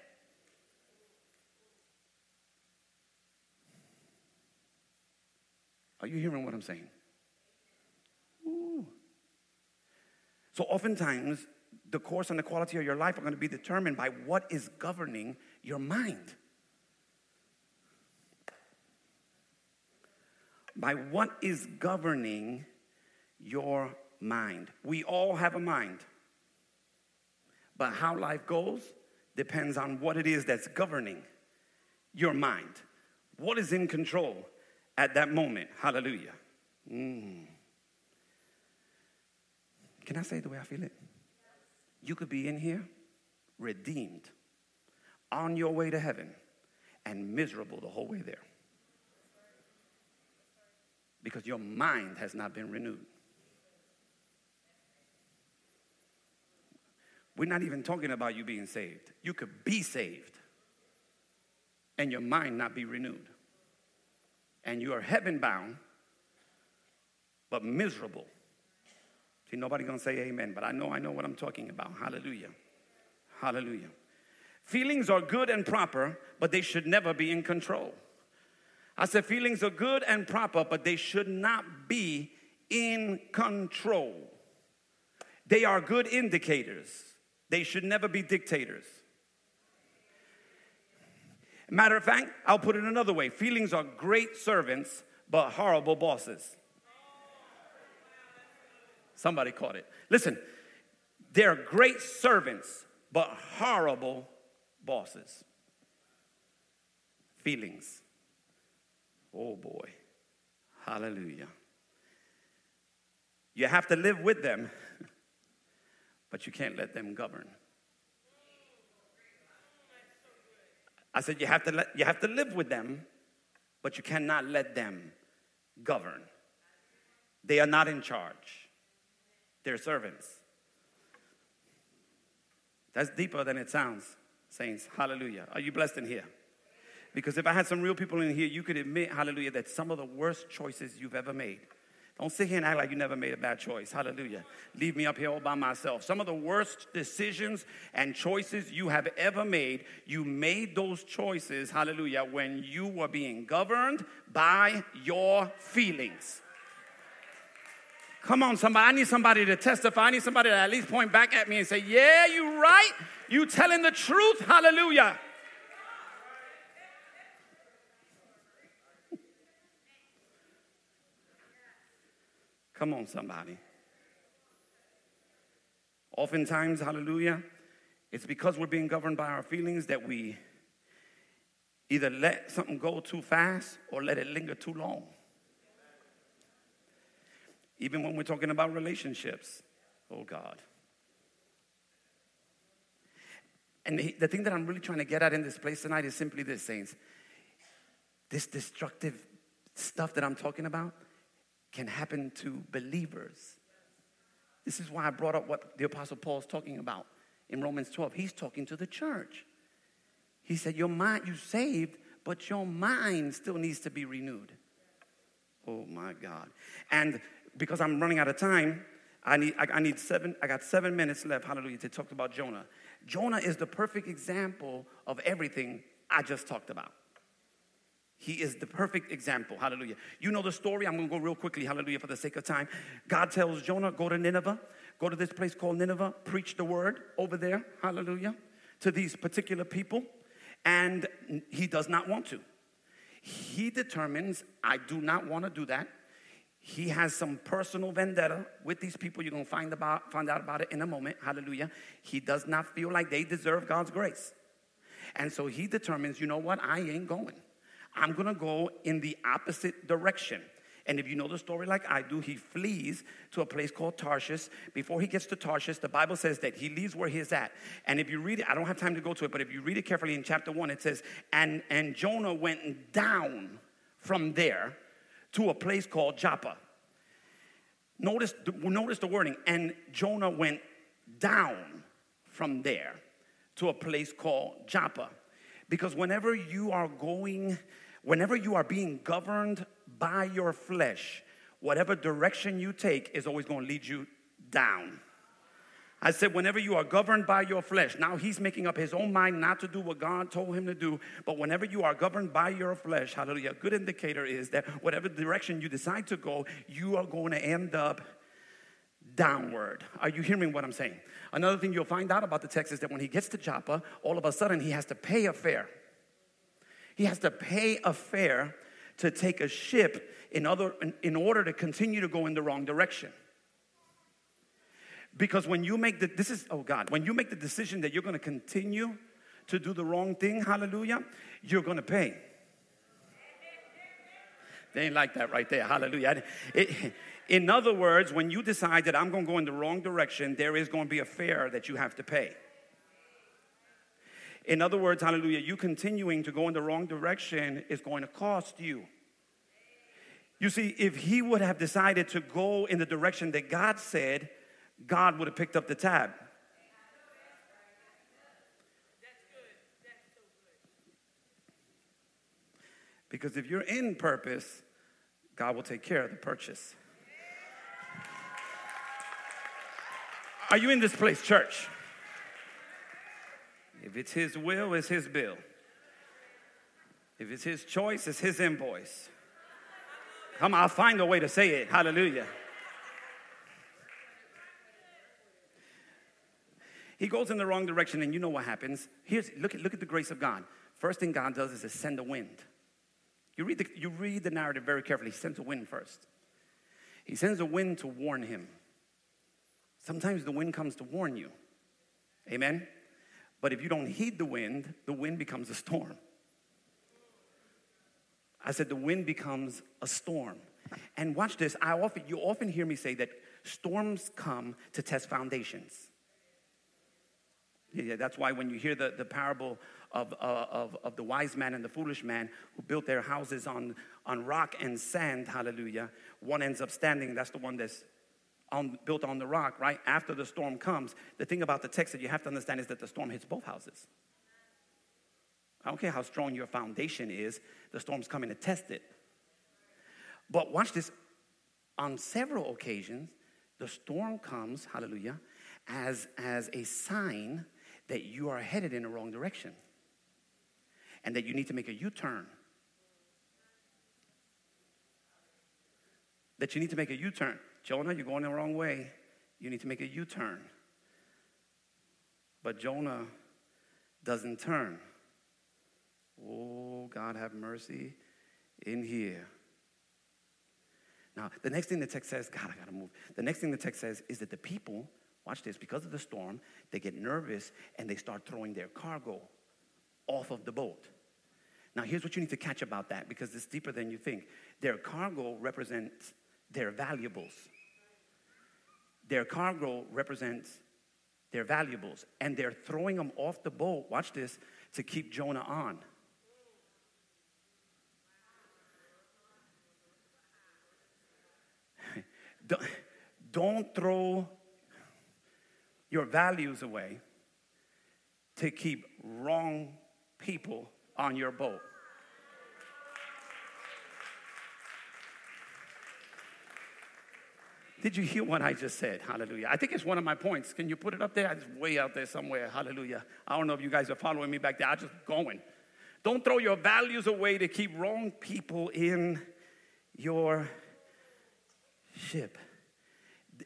Are you hearing what I'm saying? Ooh. So, oftentimes, the course and the quality of your life are going to be determined by what is governing your mind. By what is governing your mind. We all have a mind. But how life goes depends on what it is that's governing your mind. What is in control at that moment? Hallelujah. Mm. Can I say the way I feel it? You could be in here, redeemed, on your way to heaven, and miserable the whole way there. Because your mind has not been renewed. We're not even talking about you being saved. You could be saved and your mind not be renewed. And you are heaven bound, but miserable See, nobody gonna say amen, but I know I know what I'm talking about. Hallelujah. Hallelujah. Feelings are good and proper, but they should never be in control. I said feelings are good and proper, but they should not be in control. They are good indicators. They should never be dictators. Matter of fact, I'll put it another way feelings are great servants, but horrible bosses. Somebody caught it. Listen, they're great servants, but horrible bosses. Feelings. Oh boy. Hallelujah. You have to live with them, but you can't let them govern. I said you have to let, you have to live with them, but you cannot let them govern. They are not in charge. They're servants. That's deeper than it sounds, saints. Hallelujah. Are you blessed in here? Because if I had some real people in here, you could admit, hallelujah, that some of the worst choices you've ever made. Don't sit here and act like you never made a bad choice. Hallelujah. Leave me up here all by myself. Some of the worst decisions and choices you have ever made, you made those choices, hallelujah, when you were being governed by your feelings. Come on, somebody. I need somebody to testify. I need somebody to at least point back at me and say, Yeah, you right. You telling the truth. Hallelujah. Come on, somebody. Oftentimes, hallelujah, it's because we're being governed by our feelings that we either let something go too fast or let it linger too long. Even when we're talking about relationships. Oh, God. And the, the thing that I'm really trying to get at in this place tonight is simply this, saints. This destructive stuff that I'm talking about can happen to believers. This is why I brought up what the Apostle Paul is talking about in Romans 12. He's talking to the church. He said, Your mind, you saved, but your mind still needs to be renewed. Oh my God. And because I'm running out of time, I need, I, I need seven, I got seven minutes left, hallelujah, to talk about Jonah. Jonah is the perfect example of everything I just talked about. He is the perfect example. Hallelujah. You know the story. I'm going to go real quickly. Hallelujah. For the sake of time. God tells Jonah, go to Nineveh. Go to this place called Nineveh. Preach the word over there. Hallelujah. To these particular people. And he does not want to. He determines, I do not want to do that. He has some personal vendetta with these people. You're going to find, about, find out about it in a moment. Hallelujah. He does not feel like they deserve God's grace. And so he determines, you know what? I ain't going. I'm going to go in the opposite direction. And if you know the story like I do, he flees to a place called Tarshish. Before he gets to Tarshish, the Bible says that he leaves where he's at. And if you read it, I don't have time to go to it, but if you read it carefully in chapter one, it says, and, and Jonah went down from there to a place called Joppa. Notice, notice the wording, and Jonah went down from there to a place called Joppa. Because whenever you are going, whenever you are being governed by your flesh, whatever direction you take is always going to lead you down. I said, whenever you are governed by your flesh, now he's making up his own mind not to do what God told him to do, but whenever you are governed by your flesh, hallelujah, a good indicator is that whatever direction you decide to go, you are going to end up downward. Are you hearing what I'm saying? Another thing you'll find out about the text is that when he gets to Joppa, all of a sudden he has to pay a fare. He has to pay a fare to take a ship in, other, in, in order to continue to go in the wrong direction. Because when you make the, this is, oh God, when you make the decision that you're gonna continue to do the wrong thing, hallelujah, you're gonna pay. They ain't like that right there, hallelujah. It, in other words, when you decide that I'm going to go in the wrong direction, there is going to be a fare that you have to pay. In other words, hallelujah, you continuing to go in the wrong direction is going to cost you. You see, if he would have decided to go in the direction that God said, God would have picked up the tab. Because if you're in purpose, God will take care of the purchase. Are you in this place, church? If it's His will, it's His bill. If it's His choice, it's His invoice. Come I'll find a way to say it. Hallelujah. He goes in the wrong direction, and you know what happens. Here's look at look at the grace of God. First thing God does is to send a wind. You read the, you read the narrative very carefully. He sends a wind first. He sends a wind to warn him. Sometimes the wind comes to warn you. Amen? But if you don't heed the wind, the wind becomes a storm. I said the wind becomes a storm. And watch this. I often you often hear me say that storms come to test foundations. Yeah, that's why when you hear the, the parable of, uh, of, of the wise man and the foolish man who built their houses on, on rock and sand, hallelujah, one ends up standing. That's the one that's on, built on the rock, right? After the storm comes, the thing about the text that you have to understand is that the storm hits both houses. I don't care how strong your foundation is, the storm's coming to test it. But watch this. On several occasions, the storm comes, hallelujah, as, as a sign that you are headed in the wrong direction and that you need to make a U turn. That you need to make a U turn. Jonah, you're going the wrong way. You need to make a U turn. But Jonah doesn't turn. Oh, God, have mercy in here. Now, the next thing the text says, God, I gotta move. The next thing the text says is that the people, watch this, because of the storm, they get nervous and they start throwing their cargo off of the boat. Now, here's what you need to catch about that because it's deeper than you think. Their cargo represents their valuables. Their cargo represents their valuables, and they're throwing them off the boat, watch this, to keep Jonah on. Don't throw your values away to keep wrong people on your boat. Did you hear what I just said? Hallelujah. I think it's one of my points. Can you put it up there? It's way out there somewhere. Hallelujah. I don't know if you guys are following me back there. I'm just going. Don't throw your values away to keep wrong people in your ship.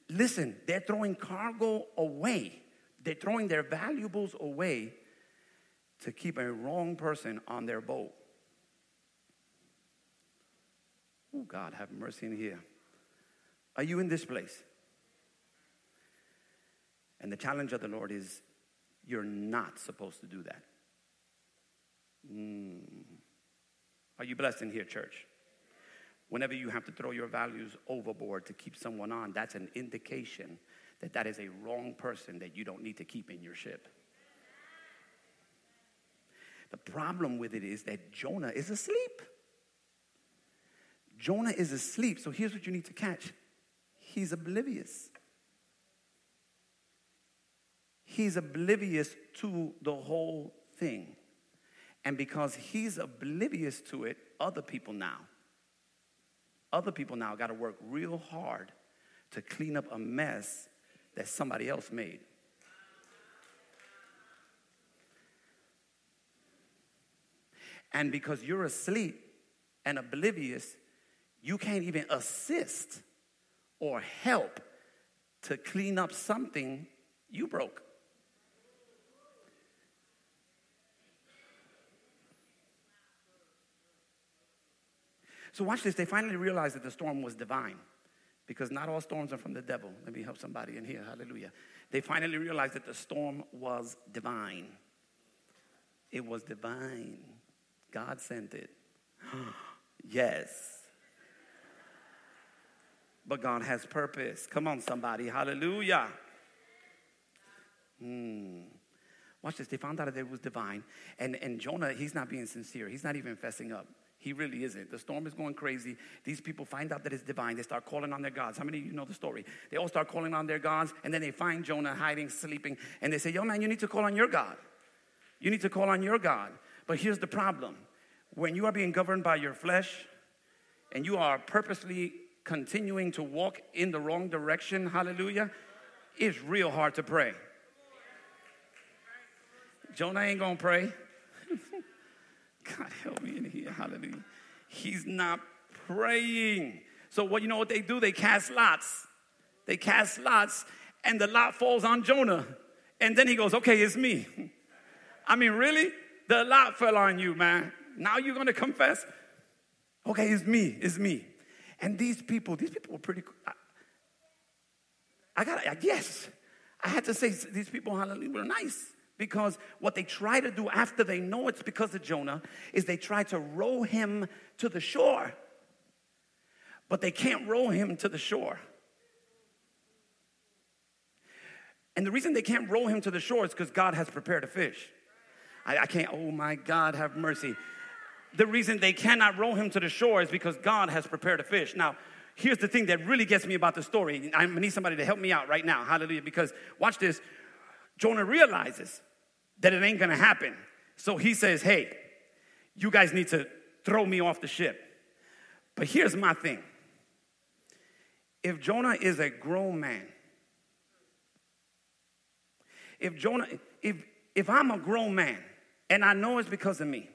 Listen, they're throwing cargo away. They're throwing their valuables away to keep a wrong person on their boat. Oh, God, have mercy in here. Are you in this place? And the challenge of the Lord is you're not supposed to do that. Mm. Are you blessed in here, church? Whenever you have to throw your values overboard to keep someone on, that's an indication that that is a wrong person that you don't need to keep in your ship. The problem with it is that Jonah is asleep. Jonah is asleep. So here's what you need to catch he's oblivious. He's oblivious to the whole thing. And because he's oblivious to it, other people now, other people now got to work real hard to clean up a mess that somebody else made. And because you're asleep and oblivious, you can't even assist or help to clean up something you broke. So, watch this. They finally realized that the storm was divine because not all storms are from the devil. Let me help somebody in here. Hallelujah. They finally realized that the storm was divine. It was divine. God sent it. yes. But God has purpose. Come on, somebody. Hallelujah. Hmm. Watch this. They found out that it was divine. And, and Jonah, he's not being sincere. He's not even fessing up. He really isn't. The storm is going crazy. These people find out that it's divine. They start calling on their gods. How many of you know the story? They all start calling on their gods, and then they find Jonah hiding, sleeping, and they say, Yo, man, you need to call on your God. You need to call on your God. But here's the problem when you are being governed by your flesh and you are purposely continuing to walk in the wrong direction, hallelujah, it's real hard to pray. Jonah ain't gonna pray. God help me in here, hallelujah. He's not praying. So, what you know what they do? They cast lots. They cast lots, and the lot falls on Jonah. And then he goes, Okay, it's me. I mean, really? The lot fell on you, man. Now you're to confess? Okay, it's me, it's me. And these people, these people were pretty, I, I got, guess, I had to say these people, hallelujah, were nice. Because what they try to do after they know it's because of Jonah is they try to row him to the shore. But they can't row him to the shore. And the reason they can't row him to the shore is because God has prepared a fish. I, I can't, oh my God, have mercy the reason they cannot row him to the shore is because God has prepared a fish. Now, here's the thing that really gets me about the story. I need somebody to help me out right now. Hallelujah. Because watch this. Jonah realizes that it ain't gonna happen. So he says, Hey, you guys need to throw me off the ship. But here's my thing if Jonah is a grown man, if Jonah, if if I'm a grown man and I know it's because of me,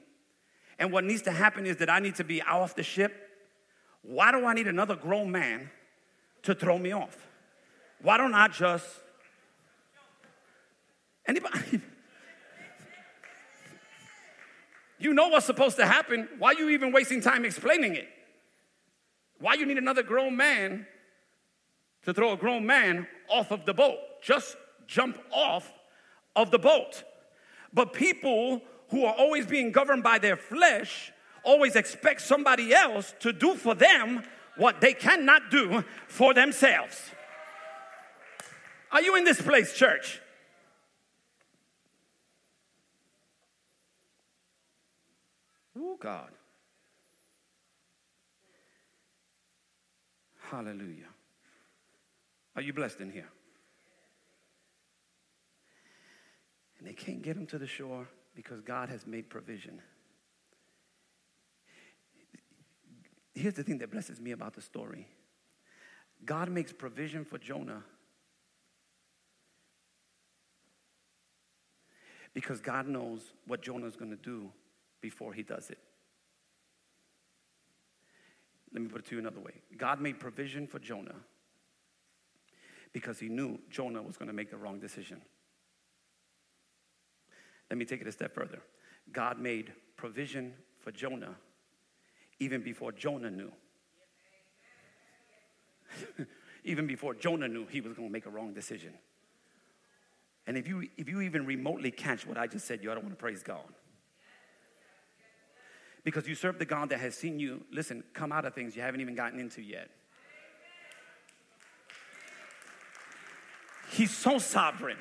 and what needs to happen is that I need to be off the ship. Why do I need another grown man to throw me off? Why don't I just anybody You know what's supposed to happen. Why are you even wasting time explaining it? Why you need another grown man to throw a grown man off of the boat? Just jump off of the boat. But people who are always being governed by their flesh always expect somebody else to do for them what they cannot do for themselves. Are you in this place, church? Oh, God. Hallelujah. Are you blessed in here? And they can't get him to the shore because God has made provision. Here's the thing that blesses me about the story God makes provision for Jonah because God knows what Jonah is going to do before he does it. Let me put it to you another way God made provision for Jonah because he knew Jonah was going to make the wrong decision. Let me take it a step further. God made provision for Jonah even before Jonah knew. even before Jonah knew he was going to make a wrong decision. And if you, if you even remotely catch what I just said, you ought to want to praise God. Because you serve the God that has seen you, listen, come out of things you haven't even gotten into yet. He's so sovereign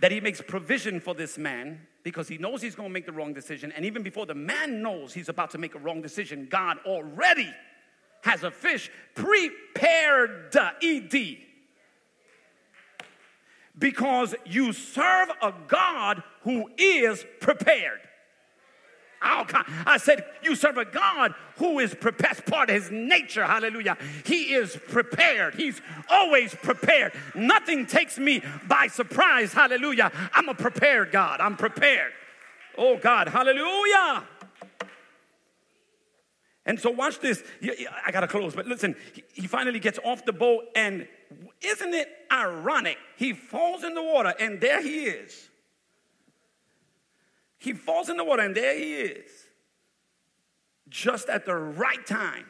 that he makes provision for this man because he knows he's going to make the wrong decision. And even before the man knows he's about to make a wrong decision, God already has a fish prepared, ED. Because you serve a God who is prepared. Oh, God. I said, You serve a God who is prepared. That's part of his nature. Hallelujah. He is prepared. He's always prepared. Nothing takes me by surprise. Hallelujah. I'm a prepared God. I'm prepared. Oh, God. Hallelujah. And so, watch this. I got to close, but listen, he finally gets off the boat, and isn't it ironic? He falls in the water, and there he is. He falls in the water, and there he is, just at the right time.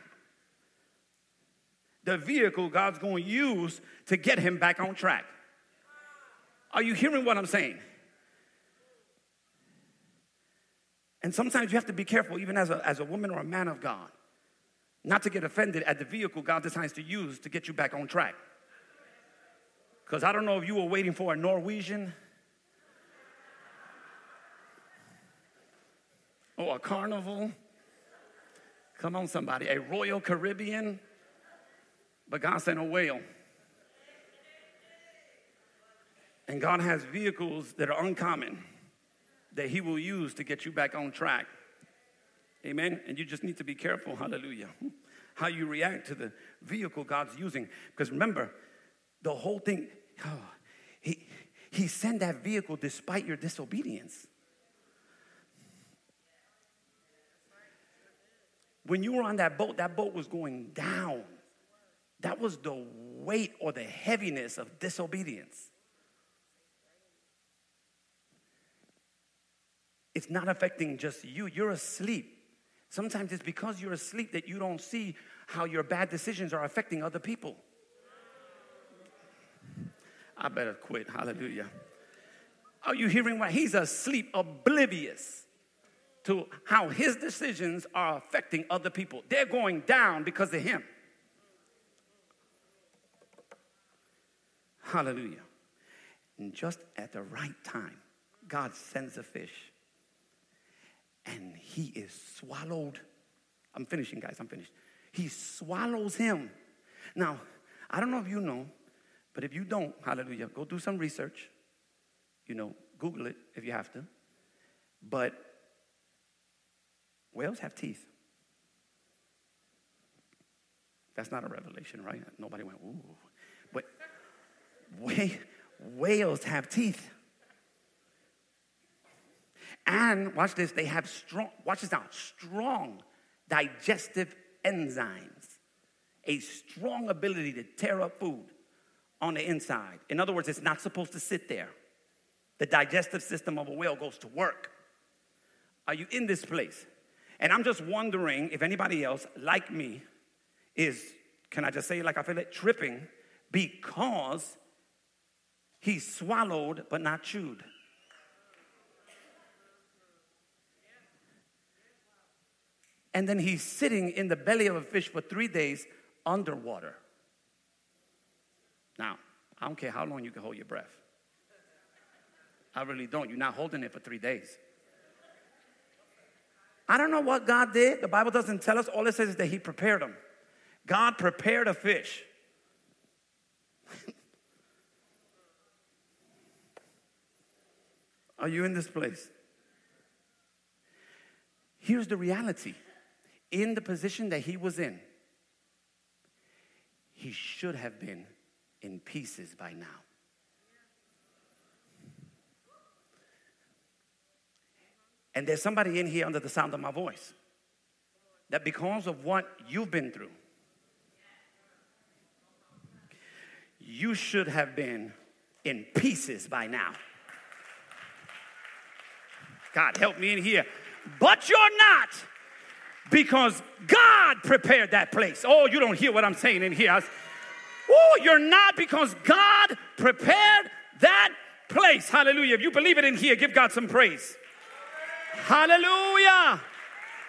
The vehicle God's going to use to get him back on track. Are you hearing what I'm saying? And sometimes you have to be careful, even as a, as a woman or a man of God, not to get offended at the vehicle God decides to use to get you back on track. Because I don't know if you were waiting for a Norwegian or a carnival. Come on, somebody, a Royal Caribbean, but God sent a whale. And God has vehicles that are uncommon that He will use to get you back on track. Amen. And you just need to be careful, hallelujah, how you react to the vehicle God's using. Because remember, the whole thing, oh, He, he sent that vehicle despite your disobedience. When you were on that boat, that boat was going down. That was the weight or the heaviness of disobedience. It's not affecting just you, you're asleep. Sometimes it's because you're asleep that you don't see how your bad decisions are affecting other people. I better quit. Hallelujah. Are you hearing what? He's asleep, oblivious to how his decisions are affecting other people. They're going down because of him. Hallelujah. And just at the right time, God sends a fish and he is swallowed. I'm finishing, guys, I'm finished. He swallows him. Now, I don't know if you know, but if you don't, hallelujah, go do some research. You know, Google it if you have to. But Whales have teeth. That's not a revelation, right? Nobody went, ooh. But whales have teeth. And watch this, they have strong, watch this now, strong digestive enzymes, a strong ability to tear up food on the inside. In other words, it's not supposed to sit there. The digestive system of a whale goes to work. Are you in this place? And I'm just wondering if anybody else, like me, is, can I just say like I feel it, tripping because he swallowed but not chewed. And then he's sitting in the belly of a fish for three days underwater. Now, I don't care how long you can hold your breath. I really don't. You're not holding it for three days. I don't know what God did. The Bible doesn't tell us. All it says is that He prepared them. God prepared a fish. Are you in this place? Here's the reality in the position that he was in, he should have been in pieces by now. And there's somebody in here under the sound of my voice that because of what you've been through, you should have been in pieces by now. God, help me in here. But you're not because God prepared that place. Oh, you don't hear what I'm saying in here. Oh, you're not because God prepared that place. Hallelujah. If you believe it in here, give God some praise. Hallelujah.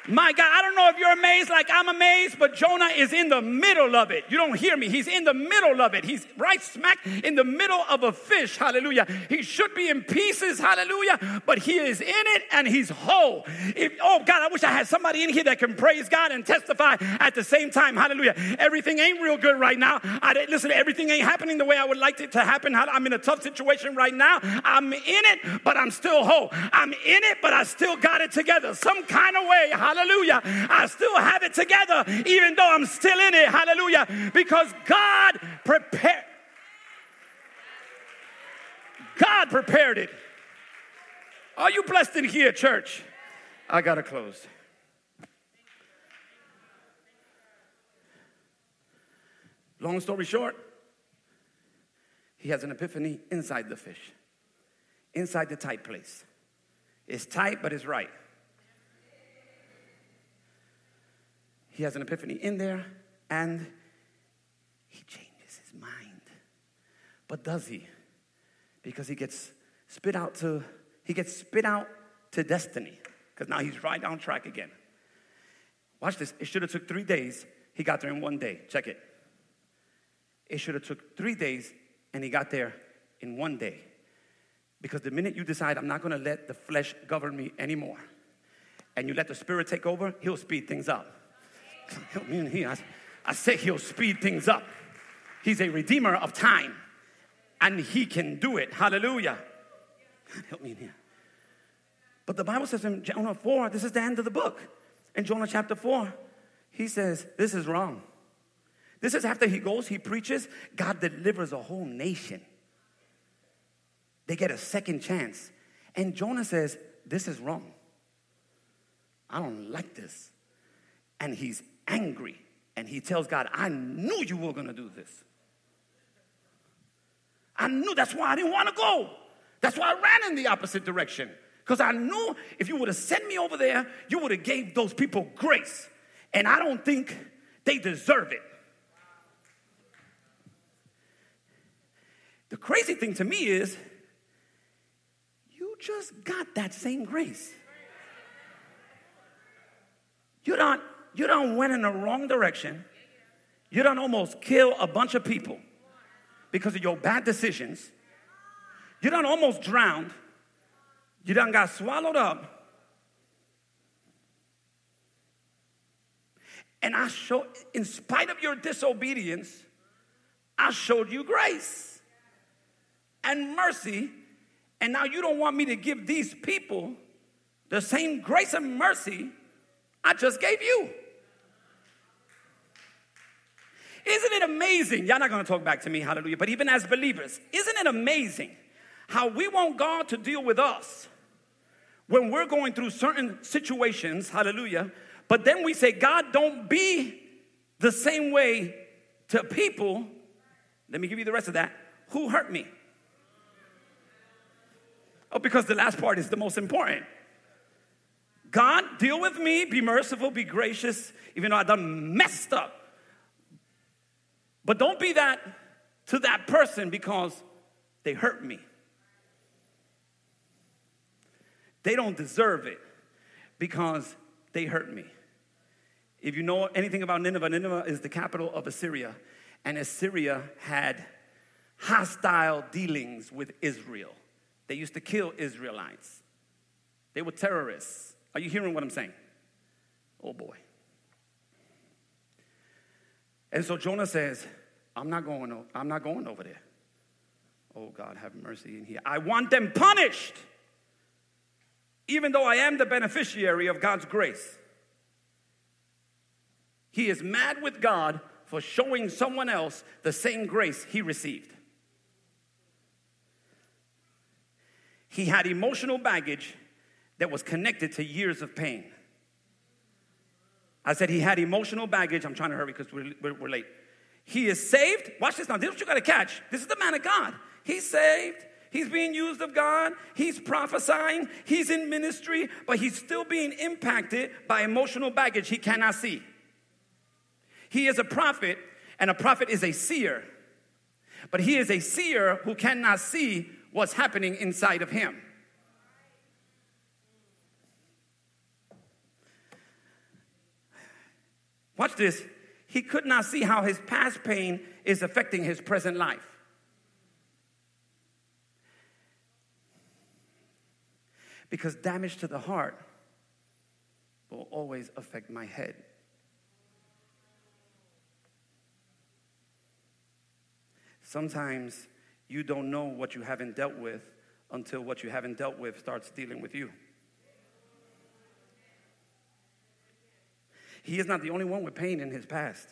My God, I don't know if you're amazed like I'm amazed, but Jonah is in the middle of it. You don't hear me. He's in the middle of it. He's right smack in the middle of a fish. Hallelujah. He should be in pieces. Hallelujah. But he is in it and he's whole. If, oh God, I wish I had somebody in here that can praise God and testify at the same time. Hallelujah. Everything ain't real good right now. I listen, everything ain't happening the way I would like it to happen. I'm in a tough situation right now. I'm in it, but I'm still whole. I'm in it, but I still got it together. Some kind of way. Hallelujah hallelujah, I still have it together, even though I'm still in it, hallelujah, because God prepared. God prepared it. Are you blessed in here, church? I got to close. Long story short, he has an epiphany inside the fish, inside the tight place. It's tight, but it's right. He has an epiphany in there and he changes his mind. But does he? Because he gets spit out to he gets spit out to destiny because now he's right on track again. Watch this. It should have took 3 days. He got there in 1 day. Check it. It should have took 3 days and he got there in 1 day. Because the minute you decide I'm not going to let the flesh govern me anymore and you let the spirit take over, he'll speed things up. Help me in here. I, I say he'll speed things up. He's a redeemer of time, and he can do it. Hallelujah. Help me in here. But the Bible says in Jonah 4, this is the end of the book. In Jonah chapter 4, he says, This is wrong. This is after he goes, he preaches, God delivers a whole nation. They get a second chance. And Jonah says, This is wrong. I don't like this. And he's angry and he tells God, I knew you were going to do this. I knew that's why I didn't want to go. That's why I ran in the opposite direction. Because I knew if you would have sent me over there, you would have gave those people grace. And I don't think they deserve it. The crazy thing to me is, you just got that same grace. You don't you don't went in the wrong direction. You don't almost kill a bunch of people because of your bad decisions. You don't almost drowned. You done got swallowed up. And I showed, in spite of your disobedience, I showed you grace and mercy. And now you don't want me to give these people the same grace and mercy I just gave you. Isn't it amazing? Y'all not gonna talk back to me, hallelujah, but even as believers, isn't it amazing how we want God to deal with us when we're going through certain situations, hallelujah, but then we say, God, don't be the same way to people. Let me give you the rest of that. Who hurt me? Oh, because the last part is the most important. God, deal with me, be merciful, be gracious, even though I done messed up. But don't be that to that person because they hurt me. They don't deserve it because they hurt me. If you know anything about Nineveh, Nineveh is the capital of Assyria, and Assyria had hostile dealings with Israel. They used to kill Israelites, they were terrorists. Are you hearing what I'm saying? Oh boy. And so Jonah says, I'm not going, I'm not going over there. Oh God, have mercy in here. I want them punished, even though I am the beneficiary of God's grace. He is mad with God for showing someone else the same grace he received. He had emotional baggage that was connected to years of pain. I said he had emotional baggage. I'm trying to hurry because we're, we're, we're, late. He is saved. Watch this now. This is what you got to catch. This is the man of God. He's saved. He's being used of God. He's prophesying. He's in ministry, but he's still being impacted by emotional baggage he cannot see. He is a prophet, and a prophet is a seer. But he is a seer who cannot see what's happening inside of him. Watch this. He could not see how his past pain is affecting his present life. Because damage to the heart will always affect my head. Sometimes you don't know what you haven't dealt with until what you haven't dealt with starts dealing with you. He is not the only one with pain in his past.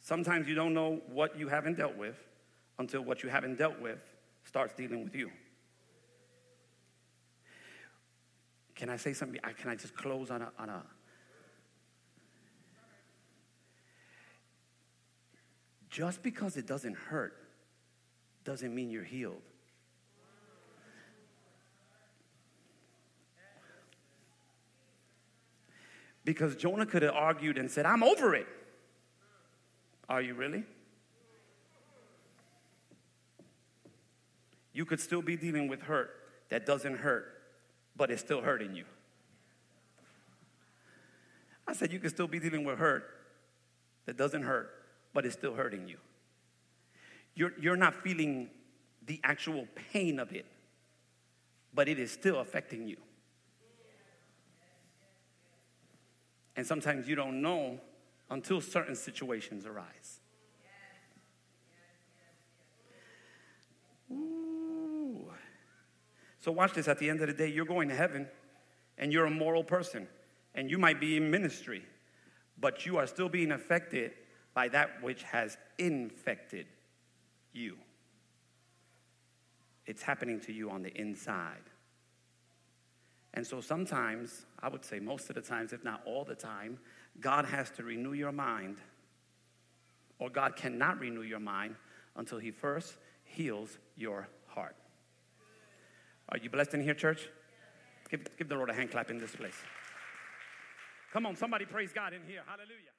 Sometimes you don't know what you haven't dealt with until what you haven't dealt with starts dealing with you. Can I say something? Can I just close on a, on a just because it doesn't hurt doesn't mean you're healed. Because Jonah could have argued and said, I'm over it. Are you really? You could still be dealing with hurt that doesn't hurt, but it's still hurting you. I said, You could still be dealing with hurt that doesn't hurt, but it's still hurting you. You're, you're not feeling the actual pain of it, but it is still affecting you. And sometimes you don't know until certain situations arise. Ooh. So, watch this. At the end of the day, you're going to heaven and you're a moral person and you might be in ministry, but you are still being affected by that which has infected you. It's happening to you on the inside. And so sometimes, I would say most of the times, if not all the time, God has to renew your mind, or God cannot renew your mind until He first heals your heart. Are you blessed in here, church? Give, give the Lord a hand clap in this place. Come on, somebody praise God in here. Hallelujah.